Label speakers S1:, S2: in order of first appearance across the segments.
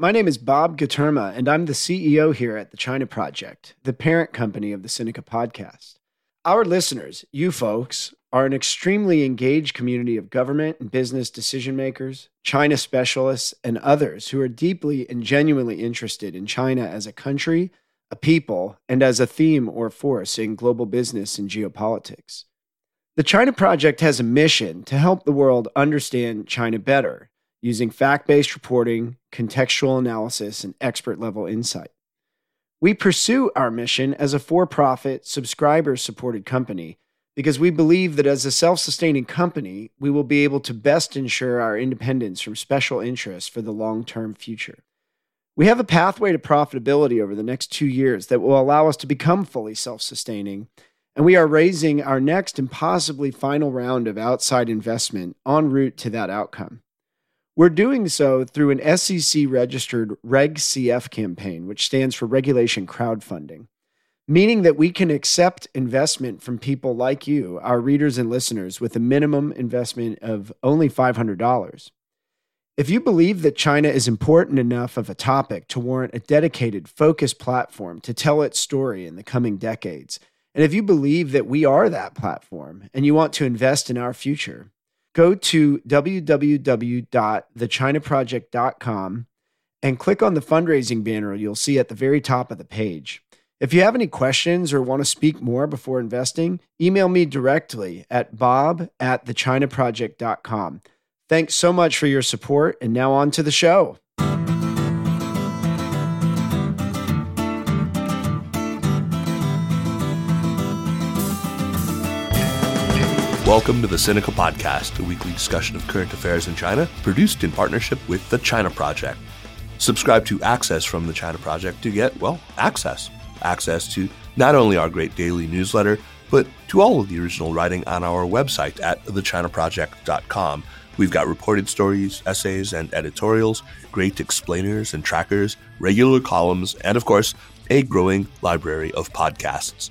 S1: My name is Bob Guterma, and I'm the CEO here at the China Project, the parent company of the Sinica podcast. Our listeners, you folks, are an extremely engaged community of government and business decision makers, China specialists, and others who are deeply and genuinely interested in China as a country, a people, and as a theme or force in global business and geopolitics. The China Project has a mission to help the world understand China better using fact based reporting, contextual analysis, and expert level insight. We pursue our mission as a for profit, subscriber supported company because we believe that as a self sustaining company, we will be able to best ensure our independence from special interests for the long term future. We have a pathway to profitability over the next two years that will allow us to become fully self sustaining, and we are raising our next and possibly final round of outside investment en route to that outcome. We're doing so through an SEC registered Reg CF campaign, which stands for Regulation Crowdfunding, meaning that we can accept investment from people like you, our readers and listeners, with a minimum investment of only $500. If you believe that China is important enough of a topic to warrant a dedicated, focused platform to tell its story in the coming decades, and if you believe that we are that platform and you want to invest in our future, go to www.thechinaproject.com and click on the fundraising banner you'll see at the very top of the page. If you have any questions or want to speak more before investing, email me directly at bob at thechinaproject.com. Thanks so much for your support, and now on to the show.
S2: Welcome to the Sinica Podcast, a weekly discussion of current affairs in China, produced in partnership with the China Project. Subscribe to Access from the China Project to get, well, access. Access to not only our great daily newsletter, but to all of the original writing on our website at thechinaproject.com. We've got reported stories, essays, and editorials, great explainers and trackers, regular columns, and of course, a growing library of podcasts.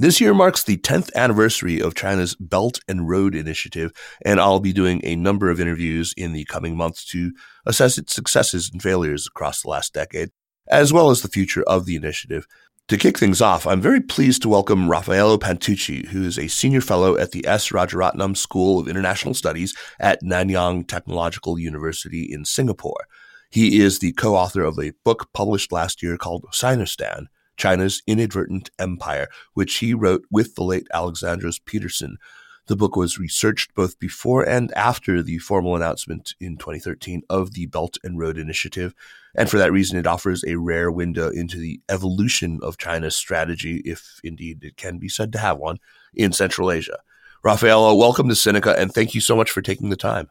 S2: This year marks the 10th anniversary of China's Belt and Road Initiative, and I'll be doing a number of interviews in the coming months to assess its successes and failures across the last decade, as well as the future of the initiative. To kick things off, I'm very pleased to welcome Raffaello Pantucci, who is a senior fellow at the S. Rajaratnam School of International Studies at Nanyang Technological University in Singapore. He is the co-author of a book published last year called Sinostan, China's Inadvertent Empire, which he wrote with the late Alexandros Petersen. The book was researched both before and after the formal announcement in 2013 of the Belt and Road Initiative, and for that reason, it offers a rare window into the evolution of China's strategy, if indeed it can be said to have one, in Central Asia. Raffaello, welcome to Sinica, and thank you so much for taking the time.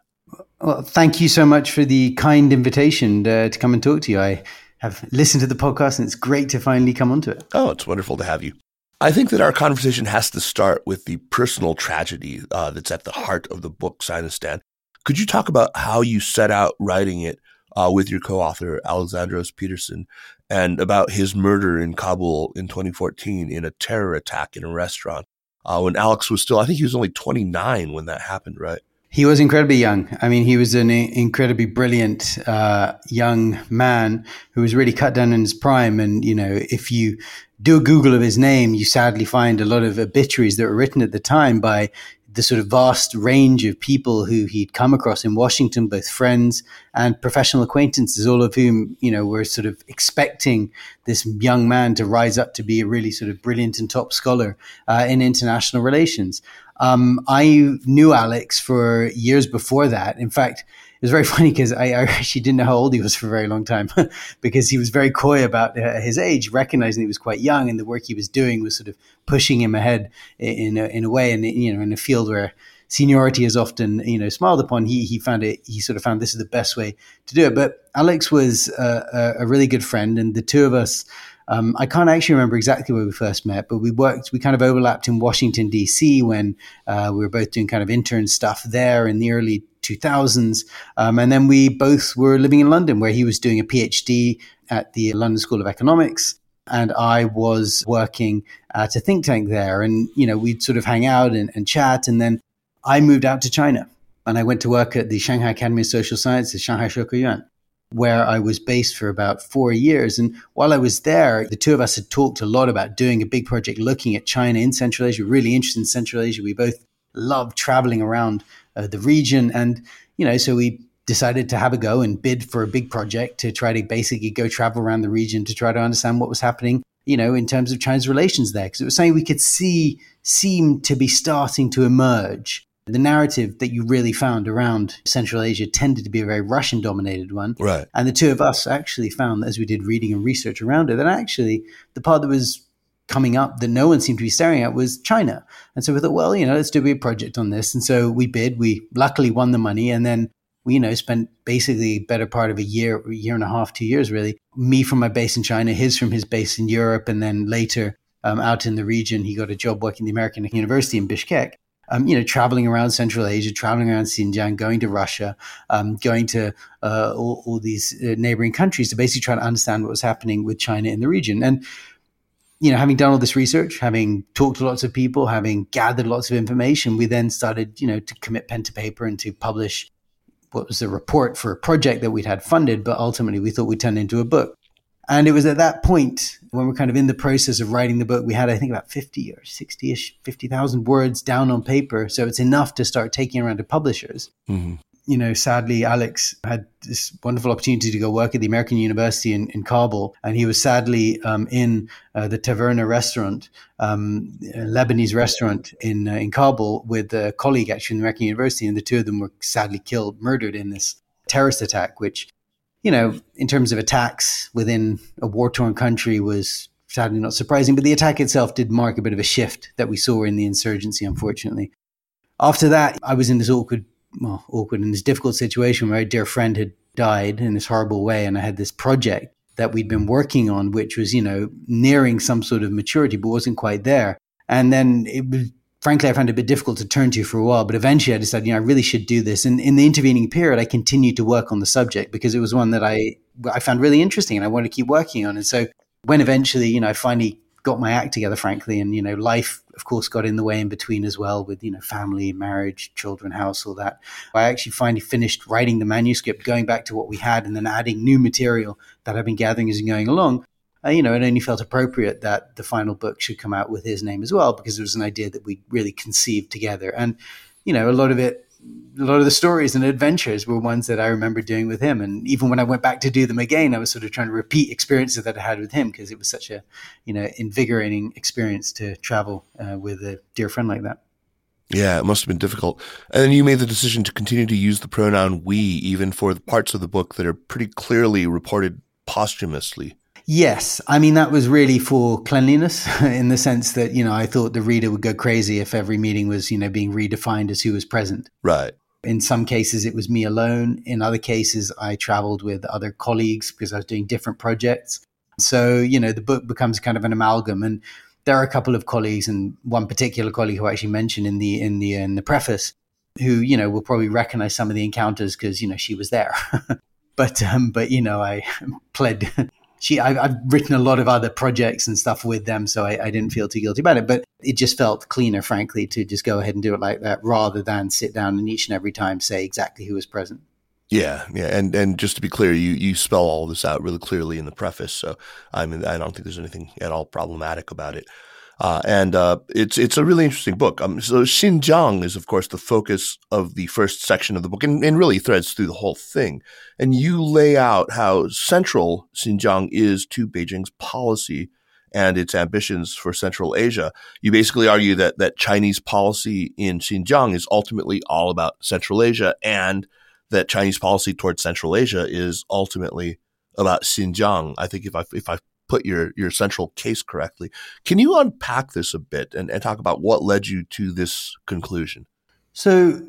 S3: Well, thank you so much for the kind invitation to, uh, to come and talk to you. I have listened to the podcast and it's great to finally come onto it.
S2: Oh, it's wonderful to have you. I think that our conversation has to start with the personal tragedy uh, that's at the heart of the book, Sinostan. Could you talk about how you set out writing it, uh, with your co-author Alexandros Petersen, and about his murder in Kabul in 2014 in a terror attack in a restaurant. Uh, when Alex was still, I think he was only 29 when that happened, right?
S3: He was incredibly young. I mean, he was an incredibly brilliant uh, young man who was really cut down in his prime. And, you know, if you do a Google of his name, you sadly find a lot of obituaries that were written at the time by the sort of vast range of people who he'd come across in Washington, both friends and professional acquaintances, all of whom, you know, were sort of expecting this young man to rise up to be a really sort of brilliant and top scholar uh, in international relations. Um, I knew Alex for years before that. In fact, it was very funny because I, I, actually didn't know how old he was for a very long time because he was very coy about uh, his age, recognizing he was quite young and the work he was doing was sort of pushing him ahead in a, in a way and you know in a field where seniority is often you know smiled upon. He he found it. He sort of found this is the best way to do it. But Alex was a, a really good friend, and the two of us um, I can't actually remember exactly where we first met, but we worked, we kind of overlapped in Washington, D.C. when uh, we were both doing kind of intern stuff there in the early 2000s. Um, and then we both were living in London, where he was doing a PhD at the London School of Economics. And I was working at a think tank there. And, you know, we'd sort of hang out and, and chat. And then I moved out to China and I went to work at the Shanghai Academy of Social Sciences, Shanghai Shouke where I was based for about four years. And while I was there, the two of us had talked a lot about doing a big project looking at China in Central Asia, really interested in Central Asia. We both loved traveling around uh, the region. And, you know, so we decided to have a go and bid for a big project to try to basically go travel around the region to try to understand what was happening, you know, in terms of China's relations there. Because it was something we could see seem to be starting to emerge the narrative that you really found around Central Asia tended to be a very Russian dominated one.
S2: Right.
S3: And the two of us actually found, as we did reading and research around it, that actually the part that was coming up that no one seemed to be staring at was China. And so we thought, well, you know, let's do a project on this. And so we bid, we luckily won the money. And then we, you know, spent basically better part of a year, a year and a half, two years really. Me from my base in China, his from his base in Europe. And then later um, out in the region, he got a job working at the American University in Bishkek um, you know, traveling around Central Asia, traveling around Xinjiang, going to Russia, um, going to uh, all, all, these uh, neighboring countries to basically try to understand what was happening with China in the region. And you know, having done all this research, having talked to lots of people, having gathered lots of information, we then started, you know, to commit pen to paper and to publish what was a report for a project that we'd had funded, but ultimately we thought we'd turn into a book. And it was at that point when we're kind of in the process of writing the book, we had, I think, about 50 or 60 ish, 50,000 words down on paper. So it's enough to start taking around to publishers. Mm-hmm. You know, sadly, Alex had this wonderful opportunity to go work at the American University in, in Kabul. And he was sadly um, in uh, the Taverna restaurant, um, Lebanese restaurant in, uh, in Kabul with a colleague actually in the American University. And the two of them were sadly killed, murdered in this terrorist attack, which you know, in terms of attacks within a war torn country was sadly not surprising, but the attack itself did mark a bit of a shift that we saw in the insurgency, unfortunately. After that, I was in this awkward, well, awkward and this difficult situation where a dear friend had died in this horrible way, and I had this project that we'd been working on, which was, you know, nearing some sort of maturity, but wasn't quite there. And then it was frankly, I found it a bit difficult to turn to for a while. But eventually, I decided, you know, I really should do this. And in the intervening period, I continued to work on the subject because it was one that I I found really interesting and I wanted to keep working on. And so, when eventually, you know, I finally got my act together, frankly, and you know, life, of course, got in the way in between as well, with you know, family, marriage, children, house, all that. I actually finally finished writing the manuscript, going back to what we had, and then adding new material that I've been gathering as I'm going along uh, you know, it only felt appropriate that the final book should come out with his name as well, because it was an idea that we really conceived together. And, you know, a lot of it, a lot of the stories and adventures were ones that I remember doing with him. And even when I went back to do them again, I was sort of trying to repeat experiences that I had with him because it was such a, you know, invigorating experience to travel uh, with a dear friend like that.
S2: Yeah, it must have been difficult. And then you made the decision to continue to use the pronoun we, even for the parts of the book that are pretty clearly reported posthumously.
S3: Yes. I mean, that was really for cleanliness in the sense that, you know, I thought the reader would go crazy if every meeting was, you know, being redefined as who was present.
S2: Right.
S3: In some cases, it was me alone. In other cases, I traveled with other colleagues because I was doing different projects. So, you know, the book becomes kind of an amalgam. And there are a couple of colleagues and one particular colleague who I actually mentioned in the, in the, in the preface who, you know, will probably recognize some of the encounters because, you know, she was there. But um, but you know, I pled. She, I've, I've, written a lot of other projects and stuff with them, so I, I, didn't feel too guilty about it. But it just felt cleaner, frankly, to just go ahead and do it like that, rather than sit down and each and every time say exactly who was present.
S2: Yeah, yeah, and and just to be clear, you you spell all this out really clearly in the preface, so I mean I don't think there's anything at all problematic about it. Uh, and uh, it's it's a really interesting book. Um, so Xinjiang is, of course, the focus of the first section of the book, and, and, really threads through the whole thing. And you lay out how central Xinjiang is to Beijing's policy and its ambitions for Central Asia. You basically argue that that Chinese policy in Xinjiang is ultimately all about Central Asia, and that Chinese policy towards Central Asia is ultimately about Xinjiang. I think if I if I put your your central case correctly. Can you unpack this a bit and, and talk about what led you to this conclusion?
S3: So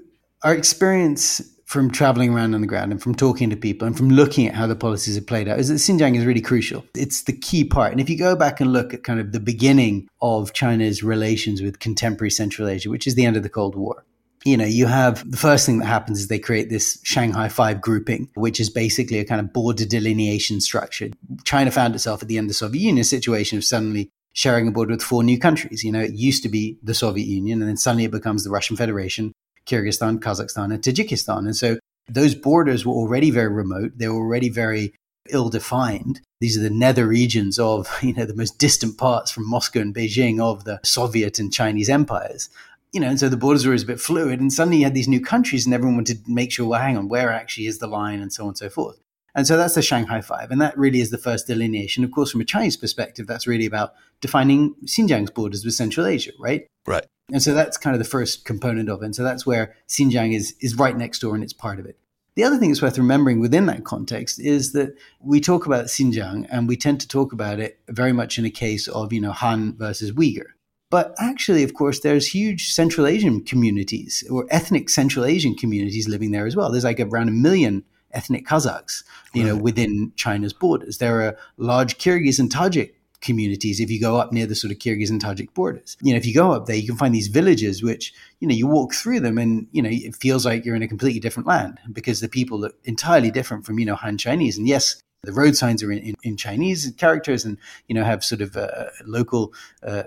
S3: our experience from traveling around on the ground and from talking to people and from looking at how the policies have played out is that Xinjiang is really crucial. It's the key part. And if you go back and look at kind of the beginning of China's relations with contemporary Central Asia, which is the end of the Cold War, you know, you have the first thing that happens is they create this Shanghai Five grouping, which is basically a kind of border delineation structure. China found itself at the end of the Soviet Union situation of suddenly sharing a border with four new countries. You know, it used to be the Soviet Union, and then suddenly it becomes the Russian Federation, Kyrgyzstan, Kazakhstan, and Tajikistan. And so those borders were already very remote. They were already very ill-defined. These are the nether regions of, you know, the most distant parts from Moscow and Beijing of the Soviet and Chinese empires you know, and so the borders were always a bit fluid. And suddenly you had these new countries, and everyone wanted to make sure, well, hang on, where actually is the line, and so on and so forth. And so that's the Shanghai Five. And that really is the first delineation. Of course, from a Chinese perspective, that's really about defining Xinjiang's borders with Central Asia, right?
S2: Right.
S3: And so that's kind of the first component of it. And so that's where Xinjiang is, is right next door and it's part of it. The other thing that's worth remembering within that context is that we talk about Xinjiang and we tend to talk about it very much in a case of, you know, Han versus Uyghur. But actually, of course, there's huge Central Asian communities or ethnic Central Asian communities living there as well. There's like around a million ethnic Kazakhs, you right. know, within China's borders. There are large Kyrgyz and Tajik communities if you go up near the sort of Kyrgyz and Tajik borders. You know, if you go up there, you can find these villages which, you know, you walk through them and, you know, it feels like you're in a completely different land because the people look entirely different from, you know, Han Chinese. And yes, the road signs are in, in, in Chinese characters and, you know, have sort of uh, local uh,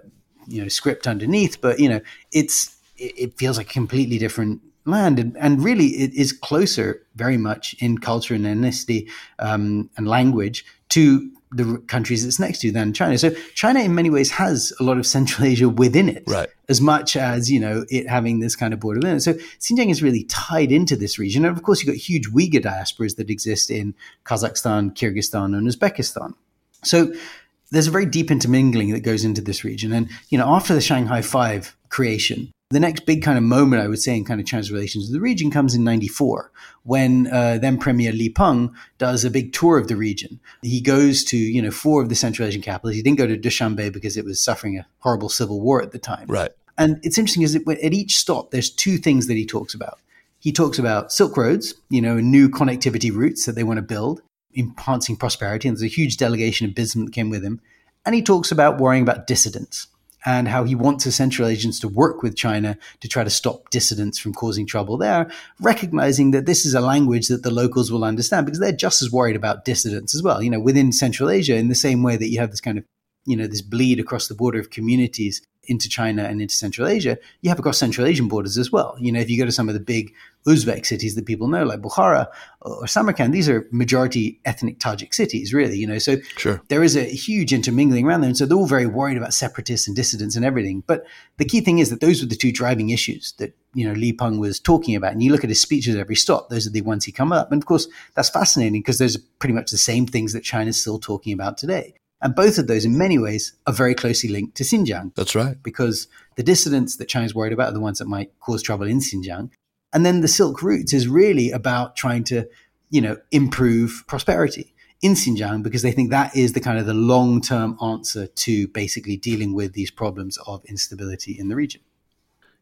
S3: you know script underneath, but you know it's it, feels like a completely different land and, and really it is closer very much in culture and ethnicity um, and language to the countries it's next to than China. So China, in many ways, has a lot of Central Asia within it,
S2: right.
S3: as much as you know it having this kind of border within it. So Xinjiang is really tied into this region, and of course, you've got huge Uyghur diasporas that exist in Kazakhstan, Kyrgyzstan, and Uzbekistan. So there's a very deep intermingling that goes into this region. And, you know, after the Shanghai Five creation, the next big kind of moment, I would say, in kind of China's relations with the region comes in 94 when uh, then Premier Li Peng does a big tour of the region. He goes to, you know, four of the Central Asian capitals. He didn't go to Dushanbe because it was suffering a horrible civil war at the time.
S2: Right.
S3: And it's interesting is that at each stop, there's two things that he talks about. He talks about Silk Roads, you know, new connectivity routes that they want to build enhancing prosperity. And there's a huge delegation of businessmen that came with him. And he talks about worrying about dissidents and how he wants the Central Asians to work with China to try to stop dissidents from causing trouble there, recognizing that this is a language that the locals will understand because they're just as worried about dissidents as well. You know, within Central Asia, in the same way that you have this kind of, you know, this bleed across the border of communities into China and into Central Asia, you have across Central Asian borders as well. You know, if you go to some of the big Uzbek cities that people know, like Bukhara or Samarkand, these are majority ethnic Tajik cities, really. You know, so
S2: sure.
S3: there is a huge intermingling around there, and so they're all very worried about separatists and dissidents and everything. But the key thing is that those were the two driving issues that you know Li Peng was talking about. And you look at his speeches at every stop; those are the ones he come up. And of course, that's fascinating because those are pretty much the same things that China's still talking about today. And both of those, in many ways, are very closely linked to Xinjiang.
S2: That's right.
S3: Because the dissidents that China's worried about are the ones that might cause trouble in Xinjiang. And then the Silk Routes is really about trying to, you know, improve prosperity in Xinjiang because they think that is the kind of the long term answer to basically dealing with these problems of instability in the region.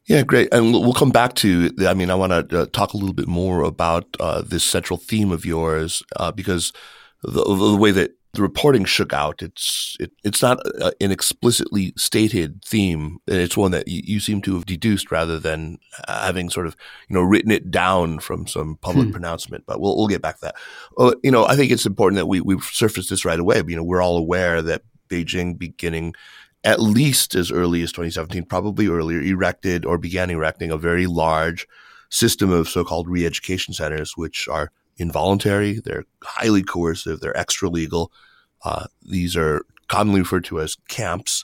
S2: Yeah, great. And we'll come back to, I mean, I want to uh, talk a little bit more about uh, this central theme of yours uh, because the, the way that the reporting shook out. It's it, it's not a, an explicitly stated theme. It's one that you, you, seem to have deduced rather than having sort of you know written it down from some public hmm. pronouncement. But we'll we'll get back to that. Uh, you know, I think it's important that we we surface this right away. You know, we're all aware that Beijing, beginning at least as early as 2017, probably earlier, erected or began erecting a very large system of so-called re-education centers, which are involuntary, they're highly coercive, they're extra legal. Uh, these are commonly referred to as camps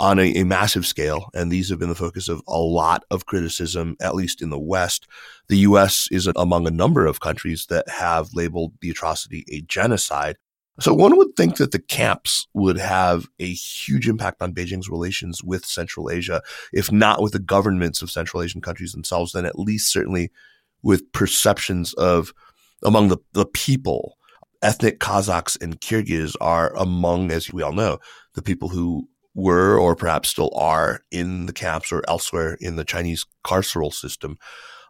S2: on a, a, massive scale, and these have been the focus of a lot of criticism, at least in the West. The U.S. is among a number of countries that have labeled the atrocity a genocide. So one would think that the camps would have a huge impact on Beijing's relations with Central Asia, if not with the governments of Central Asian countries themselves, then at least certainly with perceptions of among the, the people. Ethnic Kazakhs and Kyrgyz are among, as we all know, the people who were or perhaps still are in the camps or elsewhere in the Chinese carceral system.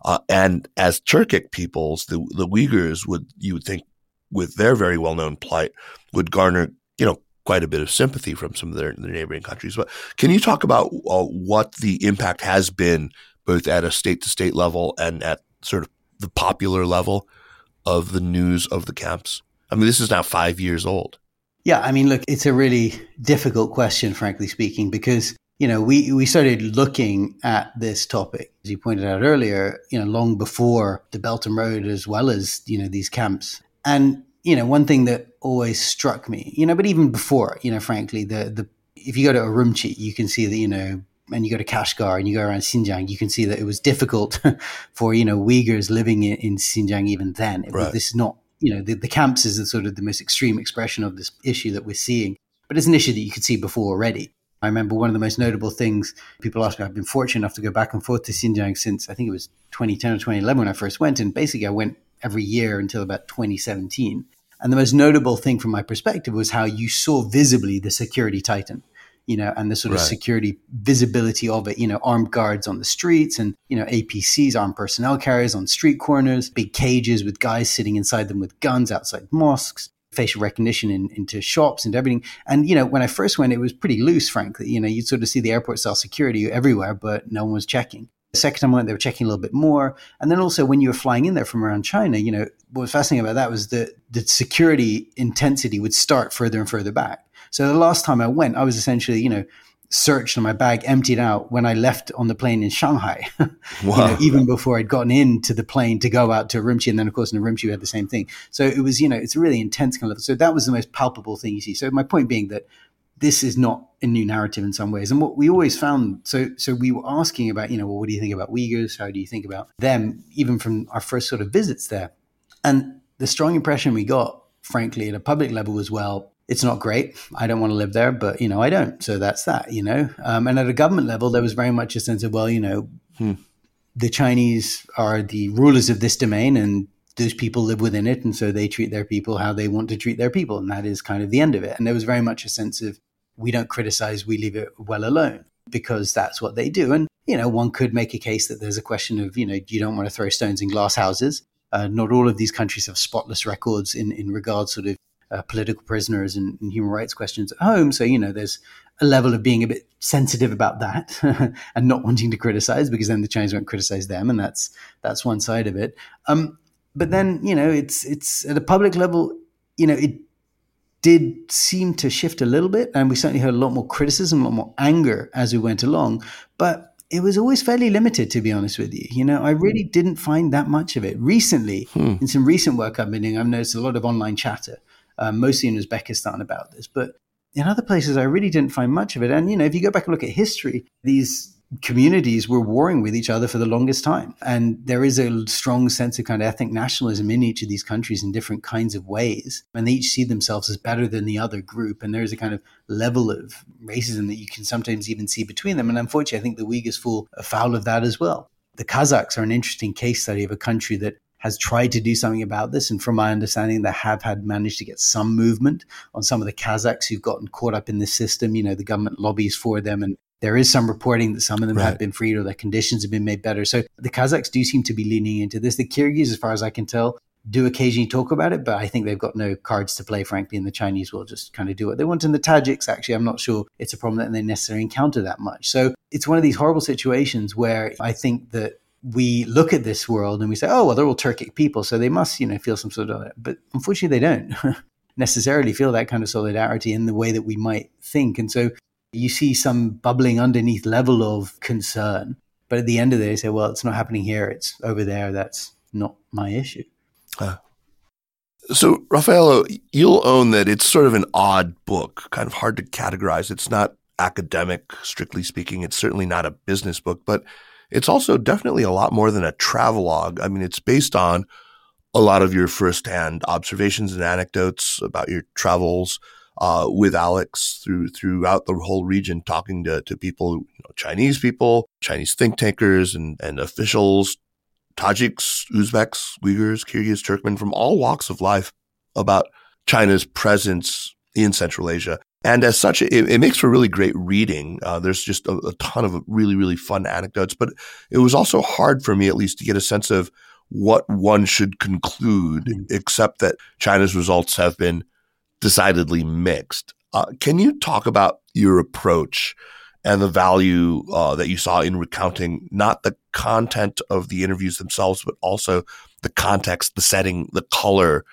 S2: Uh, and as Turkic peoples, the, the Uyghurs would, you would think, with their very well known plight, would garner, you know, quite a bit of sympathy from some of their, their neighboring countries. But can you talk about uh, what the impact has been, both at a state to state level and at sort of the popular level of the news of the camps? I mean, this is now five years old.
S3: Yeah, I mean, look, it's a really difficult question, frankly speaking, because you know we we started looking at this topic, as you pointed out earlier, you know, long before the Belt and Road, as well as you know these camps. And you know, one thing that always struck me, you know, but even before, you know, frankly, the the if you go to Urumqi, you can see that you know and you go to Kashgar and you go around Xinjiang, you can see that it was difficult for you know Uyghurs living in, in Xinjiang even then. Right. This is not you know the, the camps is the sort of the most extreme expression of this issue that we're seeing, but it's an issue that you could see before already. I remember one of the most notable things people ask me. I've been fortunate enough to go back and forth to Xinjiang since I think it was 2010 or 2011 when I first went, and basically I went every year until about 2017. And the most notable thing from my perspective was how you saw visibly the security tighten you know, and the sort of right. security visibility of it, you know, armed guards on the streets and, you know, APCs, armed personnel carriers on street corners, big cages with guys sitting inside them with guns outside mosques, facial recognition in, into shops and everything. And, you know, when I first went, it was pretty loose, frankly. You know, you'd sort of see the airport style security everywhere, but no one was checking. The second time I went, they were checking a little bit more. And then also when you were flying in there from around China, you know, what was fascinating about that was that the security intensity would start further and further back. So the last time I went, I was essentially, you know, searched and my bag emptied out when I left on the plane in Shanghai. wow. you know, even before I'd gotten into the plane to go out to Urumqi. And then, of course, in Urumqi, we had the same thing. So it was, you know, it's a really intense kind of, level. so that was the most palpable thing you see. So my point being that this is not a new narrative in some ways. And what we always found, so, so we were asking about, you know, well, what do you think about Uyghurs? How do you think about them? Even from our first sort of visits there. And the strong impression we got, frankly, at a public level as well, it's not great. I don't want to live there, but you know, I don't. So that's that, you know. Um, and at a government level, there was very much a sense of, well, you know, hmm. the Chinese are the rulers of this domain, and those people live within it, and so they treat their people how they want to treat their people, and that is kind of the end of it. And there was very much a sense of, we don't criticize, we leave it well alone because that's what they do. And you know, one could make a case that there's a question of, you know, you don't want to throw stones in glass houses. Uh, not all of these countries have spotless records in in regards sort of uh, political prisoners and, and, human rights questions at home. So, you know, there's a level of being a bit sensitive about that and not wanting to criticize because then the Chinese won't criticize them. And that's, that's one side of it. Um, but then, you know, it's, it's at a public level, you know, it did seem to shift a little bit. And we certainly heard a lot more criticism, a lot more anger as we went along. But it was always fairly limited, to be honest with you. You know, I really didn't find that much of it. Recently, hmm. in some recent work I've been doing, I've noticed a lot of online chatter um, mostly in Uzbekistan about this. But in other places, I really didn't find much of it. And, you know, if you go back and look at history, these communities were warring with each other for the longest time. And there is a strong sense of kind of ethnic nationalism in each of these countries in different kinds of ways. And they each see themselves as better than the other group. And there's a kind of level of racism that you can sometimes even see between them. And unfortunately, I think the Uyghurs fall foul of that as well. The Kazakhs are an interesting case study of a country that has tried to do something about this. And from my understanding, they have had managed to get some movement on some of the Kazakhs who've gotten caught up in this system. You know, the government lobbies for them and there is some reporting that some of them right. have been freed or their conditions have been made better. So the Kazakhs do seem to be leaning into this. The Kyrgyz, as far as I can tell, do occasionally talk about it, but I think they've got no cards to play, frankly, and the Chinese will just kind of do what they want. And the Tajiks, actually, I'm not sure it's a problem that they necessarily encounter that much. So it's one of these horrible situations where I think that we look at this world and we say, oh, well, they're all Turkic people, so they must, you know, feel some sort of, but unfortunately, they don't necessarily feel that kind of solidarity in the way that we might think. And so you see some bubbling underneath level of concern. But at the end of the day, they say, well, it's not happening here, it's over there. That's not my issue.
S2: So, Raffaello, you'll own that it's sort of an odd book, kind of hard to categorize. It's not academic, strictly speaking. It's certainly not a business book, but it's also definitely a lot more than a travelogue. I mean, it's based on a lot of your firsthand observations and anecdotes about your travels uh, with Alex through throughout the whole region, talking to, to people, you know, Chinese people, Chinese think tankers and, and officials, Tajiks, Uzbeks, Uyghurs, Kyrgyz, Turkmen from all walks of life about China's presence in Central Asia. And as such, it, it makes for really great reading. Uh, there's just a, a ton of really, really fun anecdotes, but it was also hard for me, at least, to get a sense of what one should conclude, mm. except that China's results have been decidedly mixed. Uh, can you talk about your approach and the value uh, that you saw in recounting not the content of the interviews themselves, but also the context, the setting, the color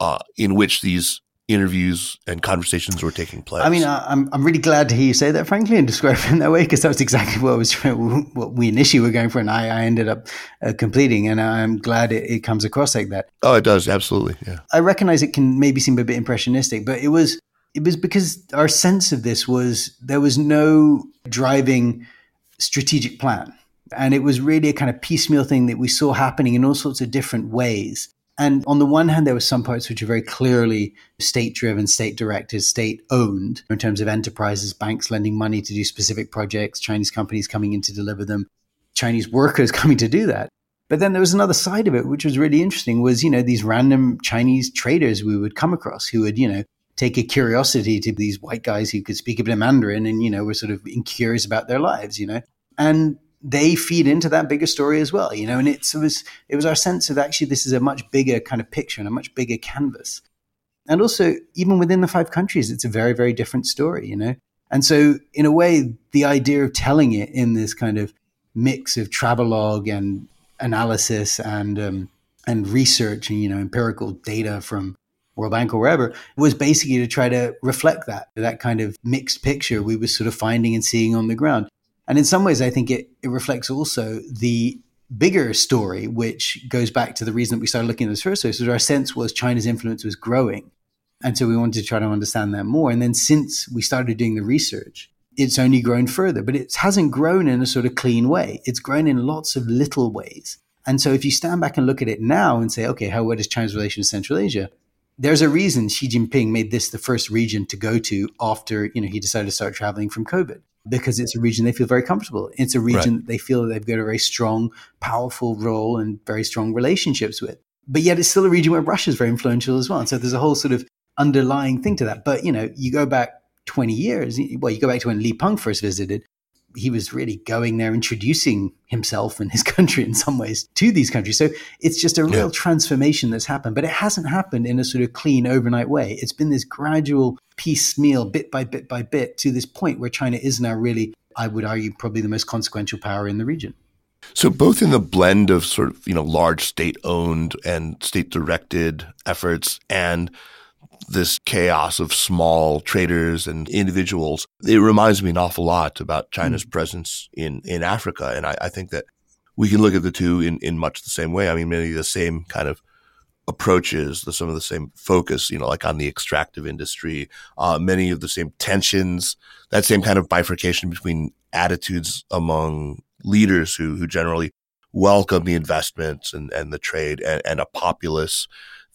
S2: uh, in which these interviews and conversations were taking place.
S3: I mean, I'm I'm really glad to hear you say that, frankly, and describe it in that way, because that was exactly what was what we initially were going for, and I, I ended up uh, completing, and I'm glad it, it comes across like that.
S2: Oh, it does absolutely. Yeah,
S3: I recognize it can maybe seem a bit impressionistic, but it was it was because our sense of this was there was no driving strategic plan. And it was really a kind of piecemeal thing that we saw happening in all sorts of different ways. And on the one hand, there were some parts which are very clearly state driven, state directed, state owned in terms of enterprises, banks lending money to do specific projects, Chinese companies coming in to deliver them, Chinese workers coming to do that. But then there was another side of it, which was really interesting was, you know, these random Chinese traders we would come across who would, you know, take a curiosity to these white guys who could speak a bit of Mandarin and, you know, were sort of curious about their lives, you know. And they feed into that bigger story as well, you know. And it was it was our sense of actually this is a much bigger kind of picture and a much bigger canvas. And also, even within the five countries, it's a very very different story, you know. And so, in a way, the idea of telling it in this kind of mix of travelogue and analysis and um, and research and you know empirical data from World Bank or wherever was basically to try to reflect that that kind of mixed picture we were sort of finding and seeing on the ground. And in some ways, I think it, it reflects also the bigger story, which goes back to the reason that we started looking at this first place, was our sense was China's influence was growing. And so we wanted to try to understand that more. And then since we started doing the research, it's only grown further, but it hasn't grown in a sort of clean way. It's grown in lots of little ways. And so if you stand back and look at it now and say, okay, how what is China's relation to Central Asia? There's a reason Xi Jinping made this the first region to go to after, you know, he decided to start traveling from COVID because it's a region they feel very comfortable. It's a region right. they feel that they've got a very strong, powerful role and very strong relationships with. But yet it's still a region where Russia is very influential as well. And so there's a whole sort of underlying thing to that. But, you know, you go back 20 years, well, you go back to when Li Peng first visited, he was really going there, introducing himself and his country in some ways to these countries. So it's just a real yeah. transformation that's happened, but it hasn't happened in a sort of clean overnight way. It's been this gradual piecemeal, bit by bit by bit, to this point where China is now really, I would argue, probably the most consequential power in the region.
S2: So both in the blend of sort of, you know, large state owned and state directed efforts and this chaos of small traders and individuals. It reminds me an awful lot about China's mm. presence in, in Africa. And I, I, think that we can look at the two in, in much the same way. I mean, many of the same kind of approaches, the, some of the same focus, you know, like on the extractive industry, uh, many of the same tensions, that same kind of bifurcation between attitudes among leaders who, who generally welcome the investments and, and the trade and, and a populace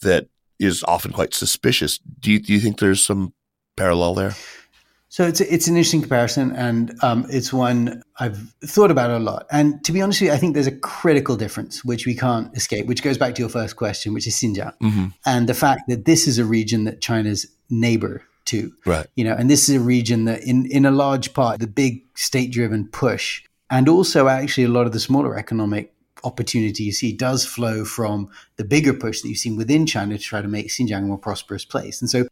S2: that is often quite suspicious. Do you, do you think there's some parallel there?
S3: So it's it's an interesting comparison, and um, it's one I've thought about a lot. And to be honest with you, I think there's a critical difference which we can't escape, which goes back to your first question, which is Xinjiang, mm-hmm. and the fact that this is a region that China's neighbor to,
S2: right?
S3: You know, and this is a region that, in in a large part, the big state-driven push, and also actually a lot of the smaller economic opportunity you see does flow from the bigger push that you've seen within China to try to make Xinjiang a more prosperous place. And so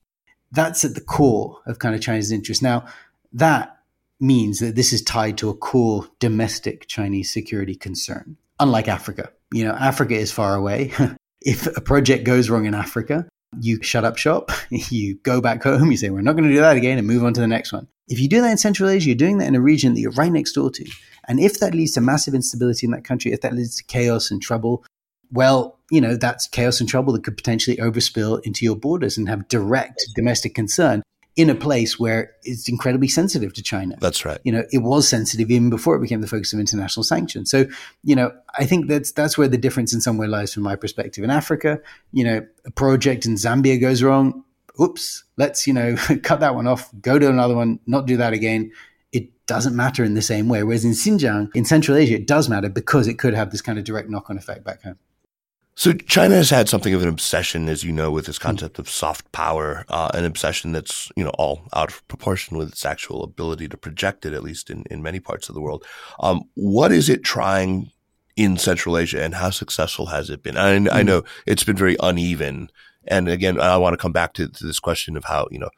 S3: that's at the core of kind of China's interest. Now, that means that this is tied to a core domestic Chinese security concern, unlike Africa. You know, Africa is far away. if a project goes wrong in Africa, you shut up shop, you go back home, you say, we're not going to do that again and move on to the next one. If you do that in Central Asia, you're doing that in a region that you're right next door to. And if that leads to massive instability in that country, if that leads to chaos and trouble, well, you know, that's chaos and trouble that could potentially overspill into your borders and have direct domestic concern in a place where it's incredibly sensitive to China.
S2: That's right.
S3: You know, it was sensitive even before it became the focus of international sanctions. So, you know, I think that's that's where the difference in some way lies from my perspective. In Africa, you know, a project in Zambia goes wrong. Oops, let's, you know, cut that one off, go to another one, not do that again. Doesn't matter in the same way. Whereas in Xinjiang, in Central Asia, it does matter because it could have this kind of direct knock on effect back home.
S2: So China has had something of an obsession, as you know, with this concept of soft power, uh, an obsession that's you know all out of proportion with its actual ability to project it, at least in, in many parts of the world. Um, what is it trying in Central Asia, and how successful has it been? I, I hmm. know it's been very uneven, and again, I want to come back to, to this question of how you know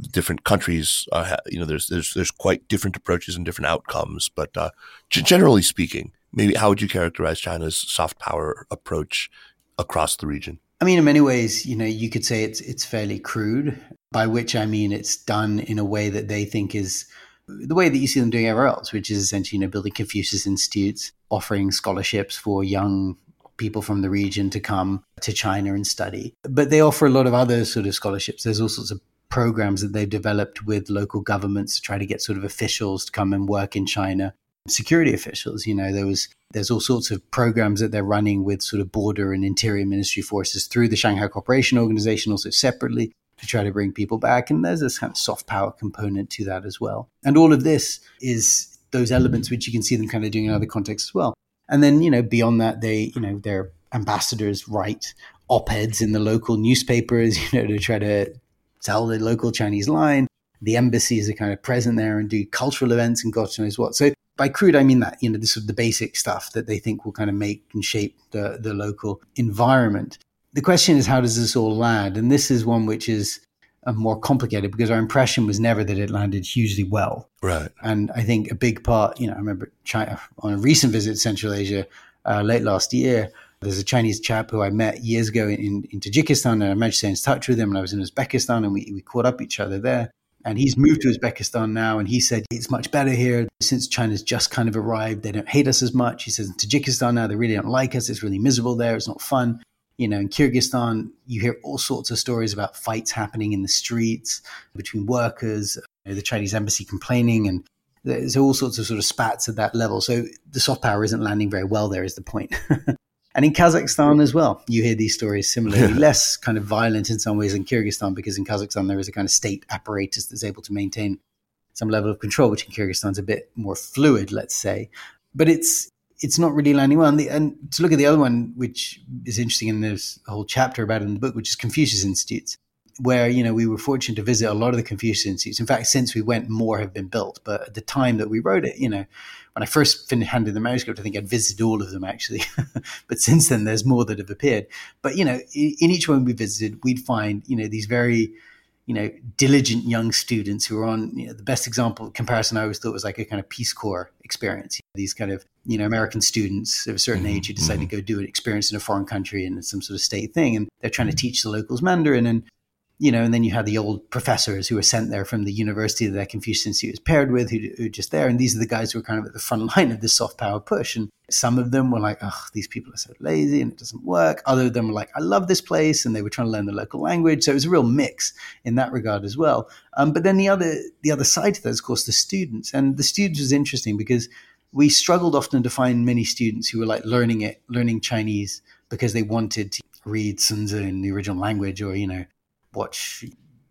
S2: different countries, uh, you know, there's there's there's quite different approaches and different outcomes, but uh, generally speaking maybe how would you characterize China's soft power approach across the region?
S3: I mean, in many ways, you know, you could say it's it's fairly crude. By which I mean it's done in a way that they think is the way that you see them doing everywhere else, which is essentially you know building Confucius institutes, offering scholarships for young people from the region to come to China and study. But they offer a lot of other sort of scholarships. There's all sorts of programs that they've developed with local governments to try to get sort of officials to come and work in China security officials. You know, there was there's all sorts of programs that they're running with sort of border and interior ministry forces through the Shanghai Cooperation Organization, also separately to try to bring people back. And there's this kind of soft power component to that as well. And all of this is those elements which you can see them kind of doing in other contexts as well. And then, you know, beyond that, they, you know, their ambassadors write op-eds in the local newspapers, you know, to try to sell the local Chinese line. The embassies are kind of present there and do cultural events and God knows what. So by crude, I mean that, you know, this is the basic stuff that they think will kind of make and shape the, the local environment. The question is, how does this all land? And this is one which is uh, more complicated because our impression was never that it landed hugely well.
S2: Right.
S3: And I think a big part, you know, I remember China on a recent visit to Central Asia uh, late last year. There's a Chinese chap who I met years ago in, in Tajikistan, and I managed to stay in touch with him. And I was in Uzbekistan, and we, we caught up each other there. And he's moved to Uzbekistan now, and he said it's much better here since China's just kind of arrived. They don't hate us as much. He says in Tajikistan now they really don't like us. It's really miserable there. It's not fun. You know, in Kyrgyzstan, you hear all sorts of stories about fights happening in the streets between workers, you know, the Chinese embassy complaining, and there's all sorts of sort of spats at that level. So the soft power isn't landing very well there, is the point. And in Kazakhstan as well, you hear these stories similarly, less kind of violent in some ways in Kyrgyzstan, because in Kazakhstan there is a kind of state apparatus that's able to maintain some level of control, which in Kyrgyzstan is a bit more fluid, let's say. But it's it's not really landing well. And, the, and, to look at the other one, which is interesting, and there's a whole chapter about in the book, which is Confucius Institutes, where you know we were fortunate to visit a lot of the Confucius Institutes. In fact, since we went, more have been built. But at the time that we wrote it, you know, when I first handed the manuscript, I think I'd visited all of them actually. but since then, there's more that have appeared. But, you know, in each one we visited, we'd find, you know, these very, you know, diligent young students who are on, you know, the best example comparison I always thought was like a kind of Peace Corps experience. These kind of, you know, American students of a certain mm-hmm. age who decide mm-hmm. to go do an experience in a foreign country and some sort of state thing. And they're trying to teach the locals Mandarin. And you know, and then you had the old professors who were sent there from the university that Confucius Institute was paired with, who, were just there. And these are the guys who were kind of at the front line of this soft power push. And some of them were like, oh, these people are so lazy and it doesn't work. Other of them were like, I love this place. And they were trying to learn the local language. So it was a real mix in that regard as well. Um, but then the other, the other side to that is, of course, the students. And the students was interesting because we struggled often to find many students who were like learning it, learning Chinese because they wanted to read Sun Tzu in the original language or, you know, watch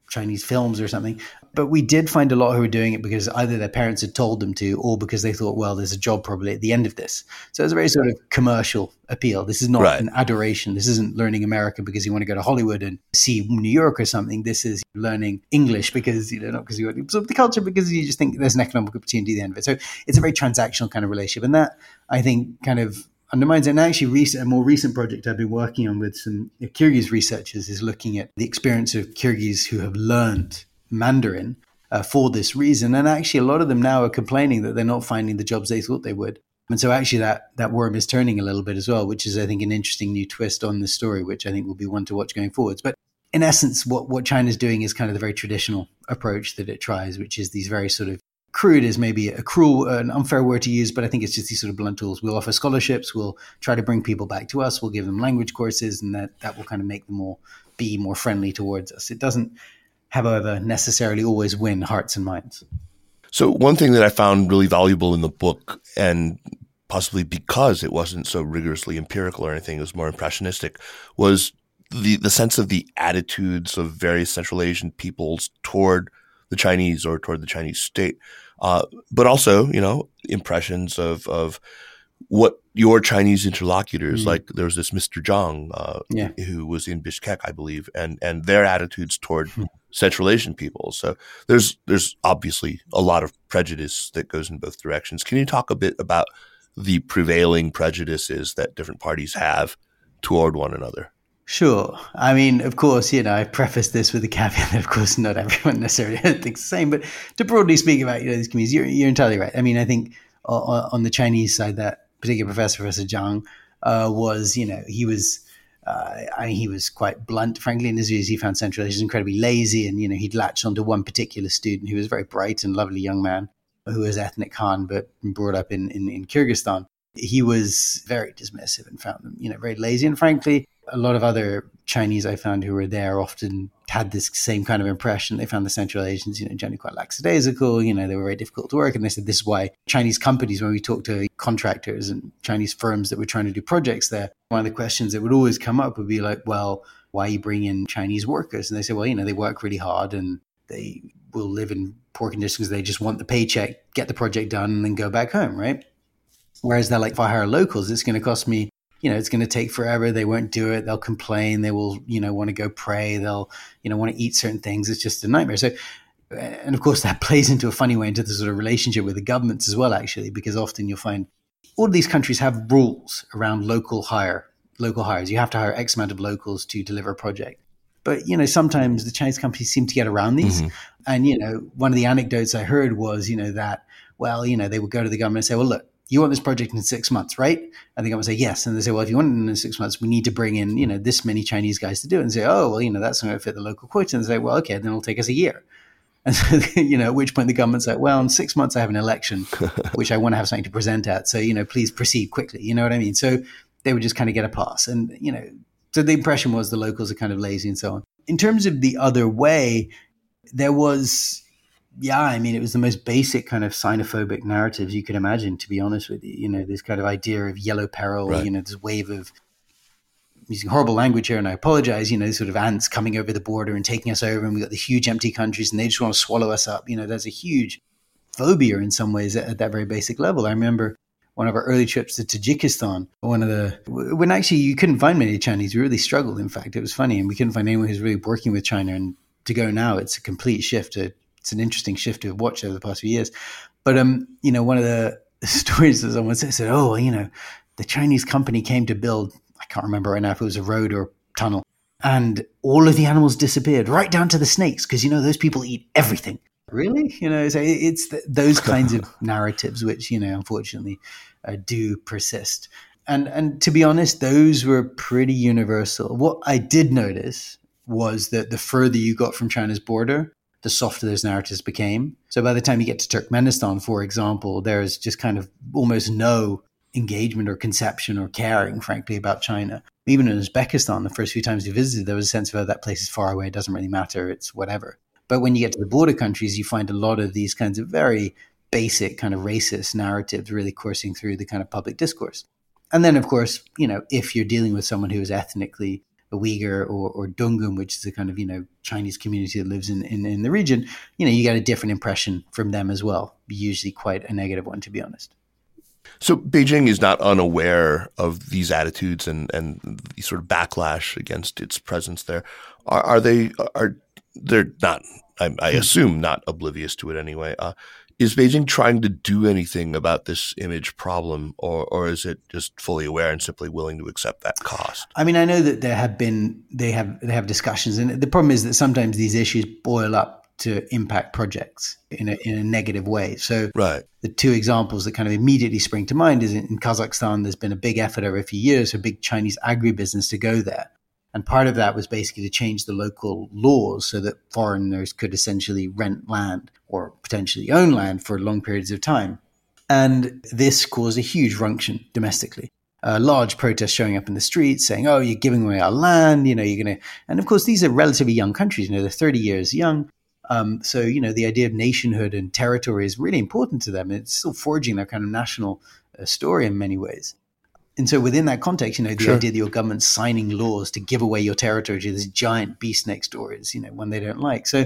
S3: Chinese films or something. But we did find a lot who were doing it because either their parents had told them to, or because they thought, well, there's a job probably at the end of this. So it's a very sort of commercial appeal. This is not right. an adoration. This isn't learning American because you want to go to Hollywood and see New York or something. This is learning English because you know not because you want to absorb the culture, because you just think there's an economic opportunity at the end of it. So it's a very transactional kind of relationship, and that I think kind of undermines it. And actually, recent, a more recent project I've been working on with some Kyrgyz researchers is looking at the experience of Kyrgyz who have learned Mandarin uh, for this reason. And actually, a lot of them now are complaining that they're not finding the jobs they thought they would. And so, actually, that that worm is turning a little bit as well, which is, I think, an interesting new twist on the story, which I think will be one to watch going forwards. But in essence, what what China's doing is kind of the very traditional approach that it tries, which is these very sort of crude is maybe a cruel, an unfair word to use, but I think it's just these sort of blunt tools. We'll offer scholarships. We'll try to bring people back to us. We'll give them language courses, and that that will kind of make them all be more friendly towards us. It doesn't, however, necessarily always win hearts and minds.
S2: So one thing that I found really valuable in the book, and possibly because it wasn't so rigorously empirical or anything, it was more impressionistic, was the the sense of the attitudes of various Central Asian peoples toward the Chinese or toward the Chinese state, uh, but also you know impressions of of what your Chinese interlocutors mm. like. There was this Mr. Zhang uh, yeah. who was in Bishkek, I believe, and and their attitudes toward mm. Central Asian people. So there's there's obviously a lot of prejudice that goes in both directions. Can you talk a bit about the prevailing prejudices that different parties have toward one another?
S3: Sure. I mean, of course, you know, I preface this with the caveat that, of course, not everyone necessarily thinks the same. But to broadly speak about you know these communities, you're, you're entirely right. I mean, I think on, on the Chinese side, that particular professor, Professor Zhang, uh, was you know he was. Uh, I mean, he was quite blunt, frankly, in his views. He found Central Asia incredibly lazy, and you know he'd latched onto one particular student who was a very bright and lovely young man who was ethnic Han, but brought up in, in, in Kyrgyzstan. He was very dismissive and found them, you know, very lazy. And frankly, a lot of other Chinese I found who were there often had this same kind of impression. They found the Central Asians, you know, generally quite lackadaisical. You know, they were very difficult to work. And they said this is why Chinese companies, when we talk to contractors and Chinese firms that were trying to do projects there, one of the questions that would always come up would be like, well, why you bring in Chinese workers? And they say, well, you know, they work really hard and they will live in poor conditions. They just want the paycheck, get the project done, and then go back home, right? Whereas they're like, if I hire locals, it's going to cost me you know, it's going to take forever. They won't do it. They'll complain. They will, you know, want to go pray. They'll, you know, want to eat certain things. It's just a nightmare. So, and of course, that plays into a funny way into the sort of relationship with the governments as well, actually, because often you'll find all of these countries have rules around local hire, local hires. You have to hire X amount of locals to deliver a project. But you know, sometimes the Chinese companies seem to get around these. Mm-hmm. And you know, one of the anecdotes I heard was, you know, that well, you know, they would go to the government and say, well, look, you want this project in six months, right? And the government say yes, and they say, well, if you want it in six months, we need to bring in you know this many Chinese guys to do it. And say, oh, well, you know that's not going to fit the local quota. And they say, well, okay, then it'll take us a year. And so, you know, at which point the government's like, well, in six months I have an election, which I want to have something to present at. So, you know, please proceed quickly. You know what I mean? So they would just kind of get a pass. And, you know, so the impression was the locals are kind of lazy and so on. In terms of the other way, there was yeah, I mean, it was the most basic kind of xenophobic narratives you could imagine, to be honest with you. You know, this kind of idea of yellow peril, right. you know, this wave of using horrible language here, and I apologize, you know, sort of ants coming over the border and taking us over, and we've got the huge empty countries, and they just want to swallow us up. You know, there's a huge phobia in some ways at, at that very basic level. I remember one of our early trips to Tajikistan, one of the, when actually you couldn't find many Chinese, we really struggled, in fact. It was funny, and we couldn't find anyone who's really working with China. And to go now, it's a complete shift to it's an interesting shift to have watched over the past few years. But um, you know, one of the stories that someone said, said, "Oh, you know, the Chinese company came to build. I can't remember right now if it was a road or a tunnel, and all of the animals disappeared, right down to the snakes, because you know those people eat everything." Really, you know, so it's the, those kinds of narratives which you know, unfortunately, uh, do persist. And and to be honest, those were pretty universal. What I did notice was that the further you got from China's border, the softer those narratives became. So by the time you get to Turkmenistan, for example, there's just kind of almost no engagement or conception or caring, frankly, about China. Even in Uzbekistan, the first few times you visited, there was a sense of, oh, that place is far away, it doesn't really matter, it's whatever. But when you get to the border countries, you find a lot of these kinds of very basic kind of racist narratives really coursing through the kind of public discourse. And then, of course, you know, if you're dealing with someone who is ethnically a Uyghur or, or Dungan, which is a kind of, you know, Chinese community that lives in, in, in the region, you know, you get a different impression from them as well. Usually quite a negative one, to be honest.
S2: So Beijing is not unaware of these attitudes and, and the sort of backlash against its presence there. Are, are they, are, they're not, I, I, hmm. assume not oblivious to it anyway. Uh, Is Beijing trying to do anything about this image problem, or, or is it just fully aware and simply willing to accept that cost?
S3: I mean, I know that there have been they have they have discussions, and the problem is that sometimes these issues boil up to impact projects in a, in a negative way. So,
S2: right.
S3: the two examples that kind of immediately spring to mind is in, in Kazakhstan. There's been a big effort over a few years for big Chinese agribusiness to go there, and part of that was basically to change the local laws so that foreigners could essentially rent land or potentially own land for long periods of time. And this caused a huge ruction domestically. A large protest showing up in the streets saying, oh, you're giving away our land, you know, you're going to. And of course, these are relatively young countries, you know, they're 30 years young. Um, so, you know, the idea of nationhood and territory is really important to them. It's still forging their kind of national uh, story in many ways. And so, within that context, you know, the sure. idea that your government's signing laws to give away your territory to this giant beast next door is, you know, one they don't like. So,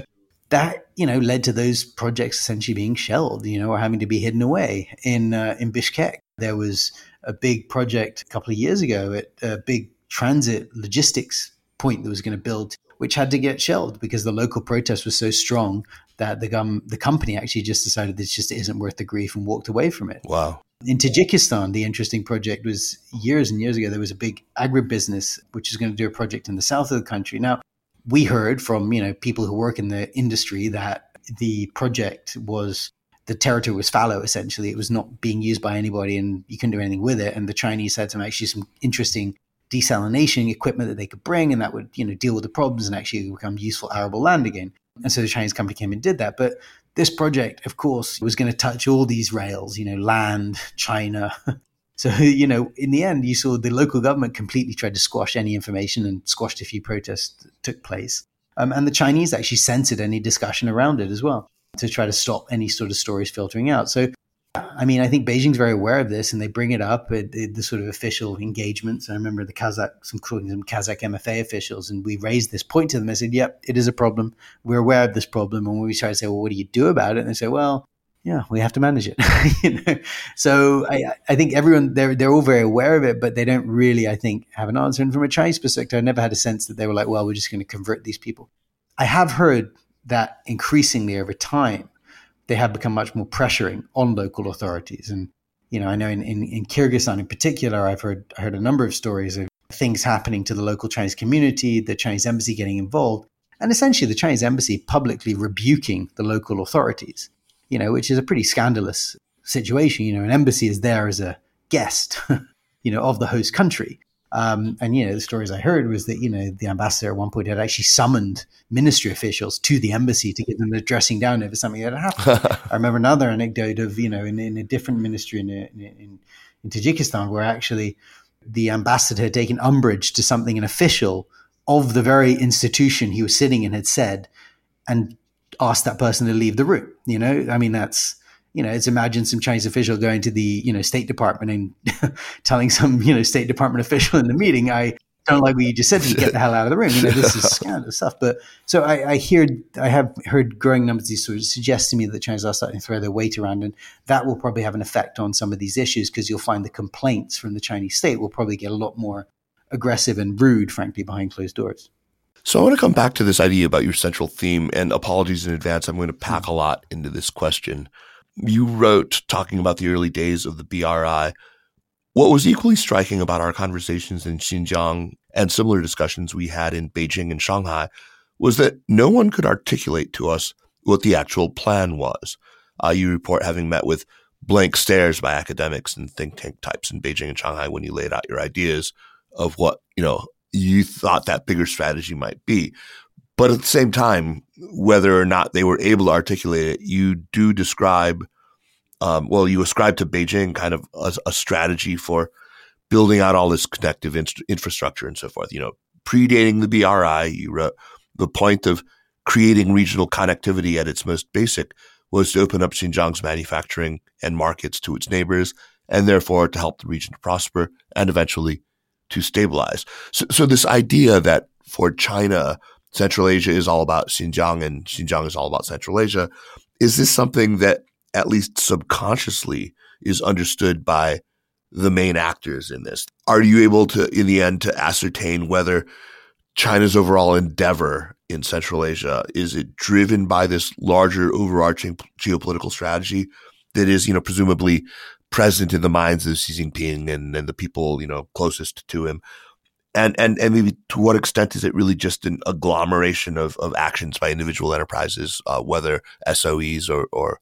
S3: that you know led to those projects essentially being shelved, you know, or having to be hidden away. In uh, in Bishkek, there was a big project a couple of years ago at a big transit logistics point that was going to build, which had to get shelved because the local protest was so strong that the gum the company actually just decided this just isn't worth the grief and walked away from it.
S2: Wow.
S3: In Tajikistan, the interesting project was years and years ago. There was a big agribusiness which is going to do a project in the south of the country. Now, we heard from you know people who work in the industry that the project was the territory was fallow essentially it was not being used by anybody and you couldn't do anything with it and the chinese had some actually some interesting desalination equipment that they could bring and that would you know deal with the problems and actually become useful arable land again and so the chinese company came and did that but this project of course was going to touch all these rails you know land china So, you know, in the end, you saw the local government completely tried to squash any information and squashed a few protests that took place. Um, and the Chinese actually censored any discussion around it as well to try to stop any sort of stories filtering out. So, I mean, I think Beijing's very aware of this and they bring it up at the sort of official engagements. I remember the Kazakh, some, some Kazakh MFA officials, and we raised this point to them. I said, yep, it is a problem. We're aware of this problem. And when we try to say, well, what do you do about it? And they say, well, yeah, we have to manage it. you know? So I, I think everyone they're they're all very aware of it, but they don't really, I think, have an answer. And from a Chinese perspective, I never had a sense that they were like, well, we're just going to convert these people. I have heard that increasingly over time, they have become much more pressuring on local authorities. And you know, I know in, in, in Kyrgyzstan in particular, I've heard I heard a number of stories of things happening to the local Chinese community, the Chinese embassy getting involved, and essentially the Chinese embassy publicly rebuking the local authorities you know, which is a pretty scandalous situation. You know, an embassy is there as a guest, you know, of the host country. Um, and you know, the stories I heard was that you know the ambassador at one point had actually summoned ministry officials to the embassy to give them a dressing down over something that had happened. I remember another anecdote of you know in, in a different ministry in, in, in Tajikistan where actually the ambassador had taken umbrage to something an official of the very institution he was sitting in had said, and asked that person to leave the room. You know, I mean, that's you know, it's imagine some Chinese official going to the you know State Department and telling some you know State Department official in the meeting, I don't like what you just said. To get the hell out of the room. You know, this is scandalous stuff. But so I, I hear, I have heard growing numbers of these sort of suggest to me that the Chinese are starting to throw their weight around, and that will probably have an effect on some of these issues because you'll find the complaints from the Chinese state will probably get a lot more aggressive and rude, frankly, behind closed doors.
S2: So I want to come back to this idea about your central theme and apologies in advance. I'm going to pack a lot into this question. You wrote talking about the early days of the BRI. What was equally striking about our conversations in Xinjiang and similar discussions we had in Beijing and Shanghai was that no one could articulate to us what the actual plan was. Uh, you report having met with blank stares by academics and think tank types in Beijing and Shanghai when you laid out your ideas of what, you know, you thought that bigger strategy might be. But at the same time, whether or not they were able to articulate it, you do describe, um, well, you ascribe to Beijing kind of a, a strategy for building out all this connective inst- infrastructure and so forth. You know, predating the BRI, you wrote the point of creating regional connectivity at its most basic was to open up Xinjiang's manufacturing and markets to its neighbors, and therefore to help the region to prosper and eventually to stabilize. So, so this idea that for China, Central Asia is all about Xinjiang and Xinjiang is all about Central Asia, is this something that at least subconsciously is understood by the main actors in this? Are you able to, in the end, to ascertain whether China's overall endeavor in Central Asia? Is it driven by this larger overarching geopolitical strategy that is, you know, presumably present in the minds of Xi Jinping and, and the people, you know, closest to him? And, and, and maybe to what extent is it really just an agglomeration of, of actions by individual enterprises, uh, whether SOEs or, or,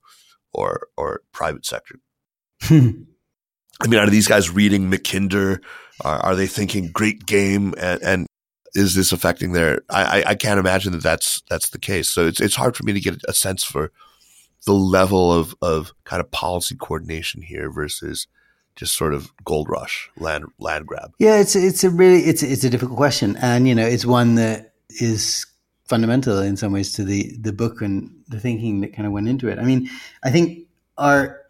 S2: or, or private sector? I mean, are these guys reading Mackinder? Are, are they thinking great game? And, and, is this affecting their? I, I can't imagine that that's that's the case. So it's it's hard for me to get a sense for the level of of kind of policy coordination here versus just sort of gold rush land land grab.
S3: Yeah, it's it's a really it's it's a difficult question, and you know it's one that is fundamental in some ways to the the book and the thinking that kind of went into it. I mean, I think our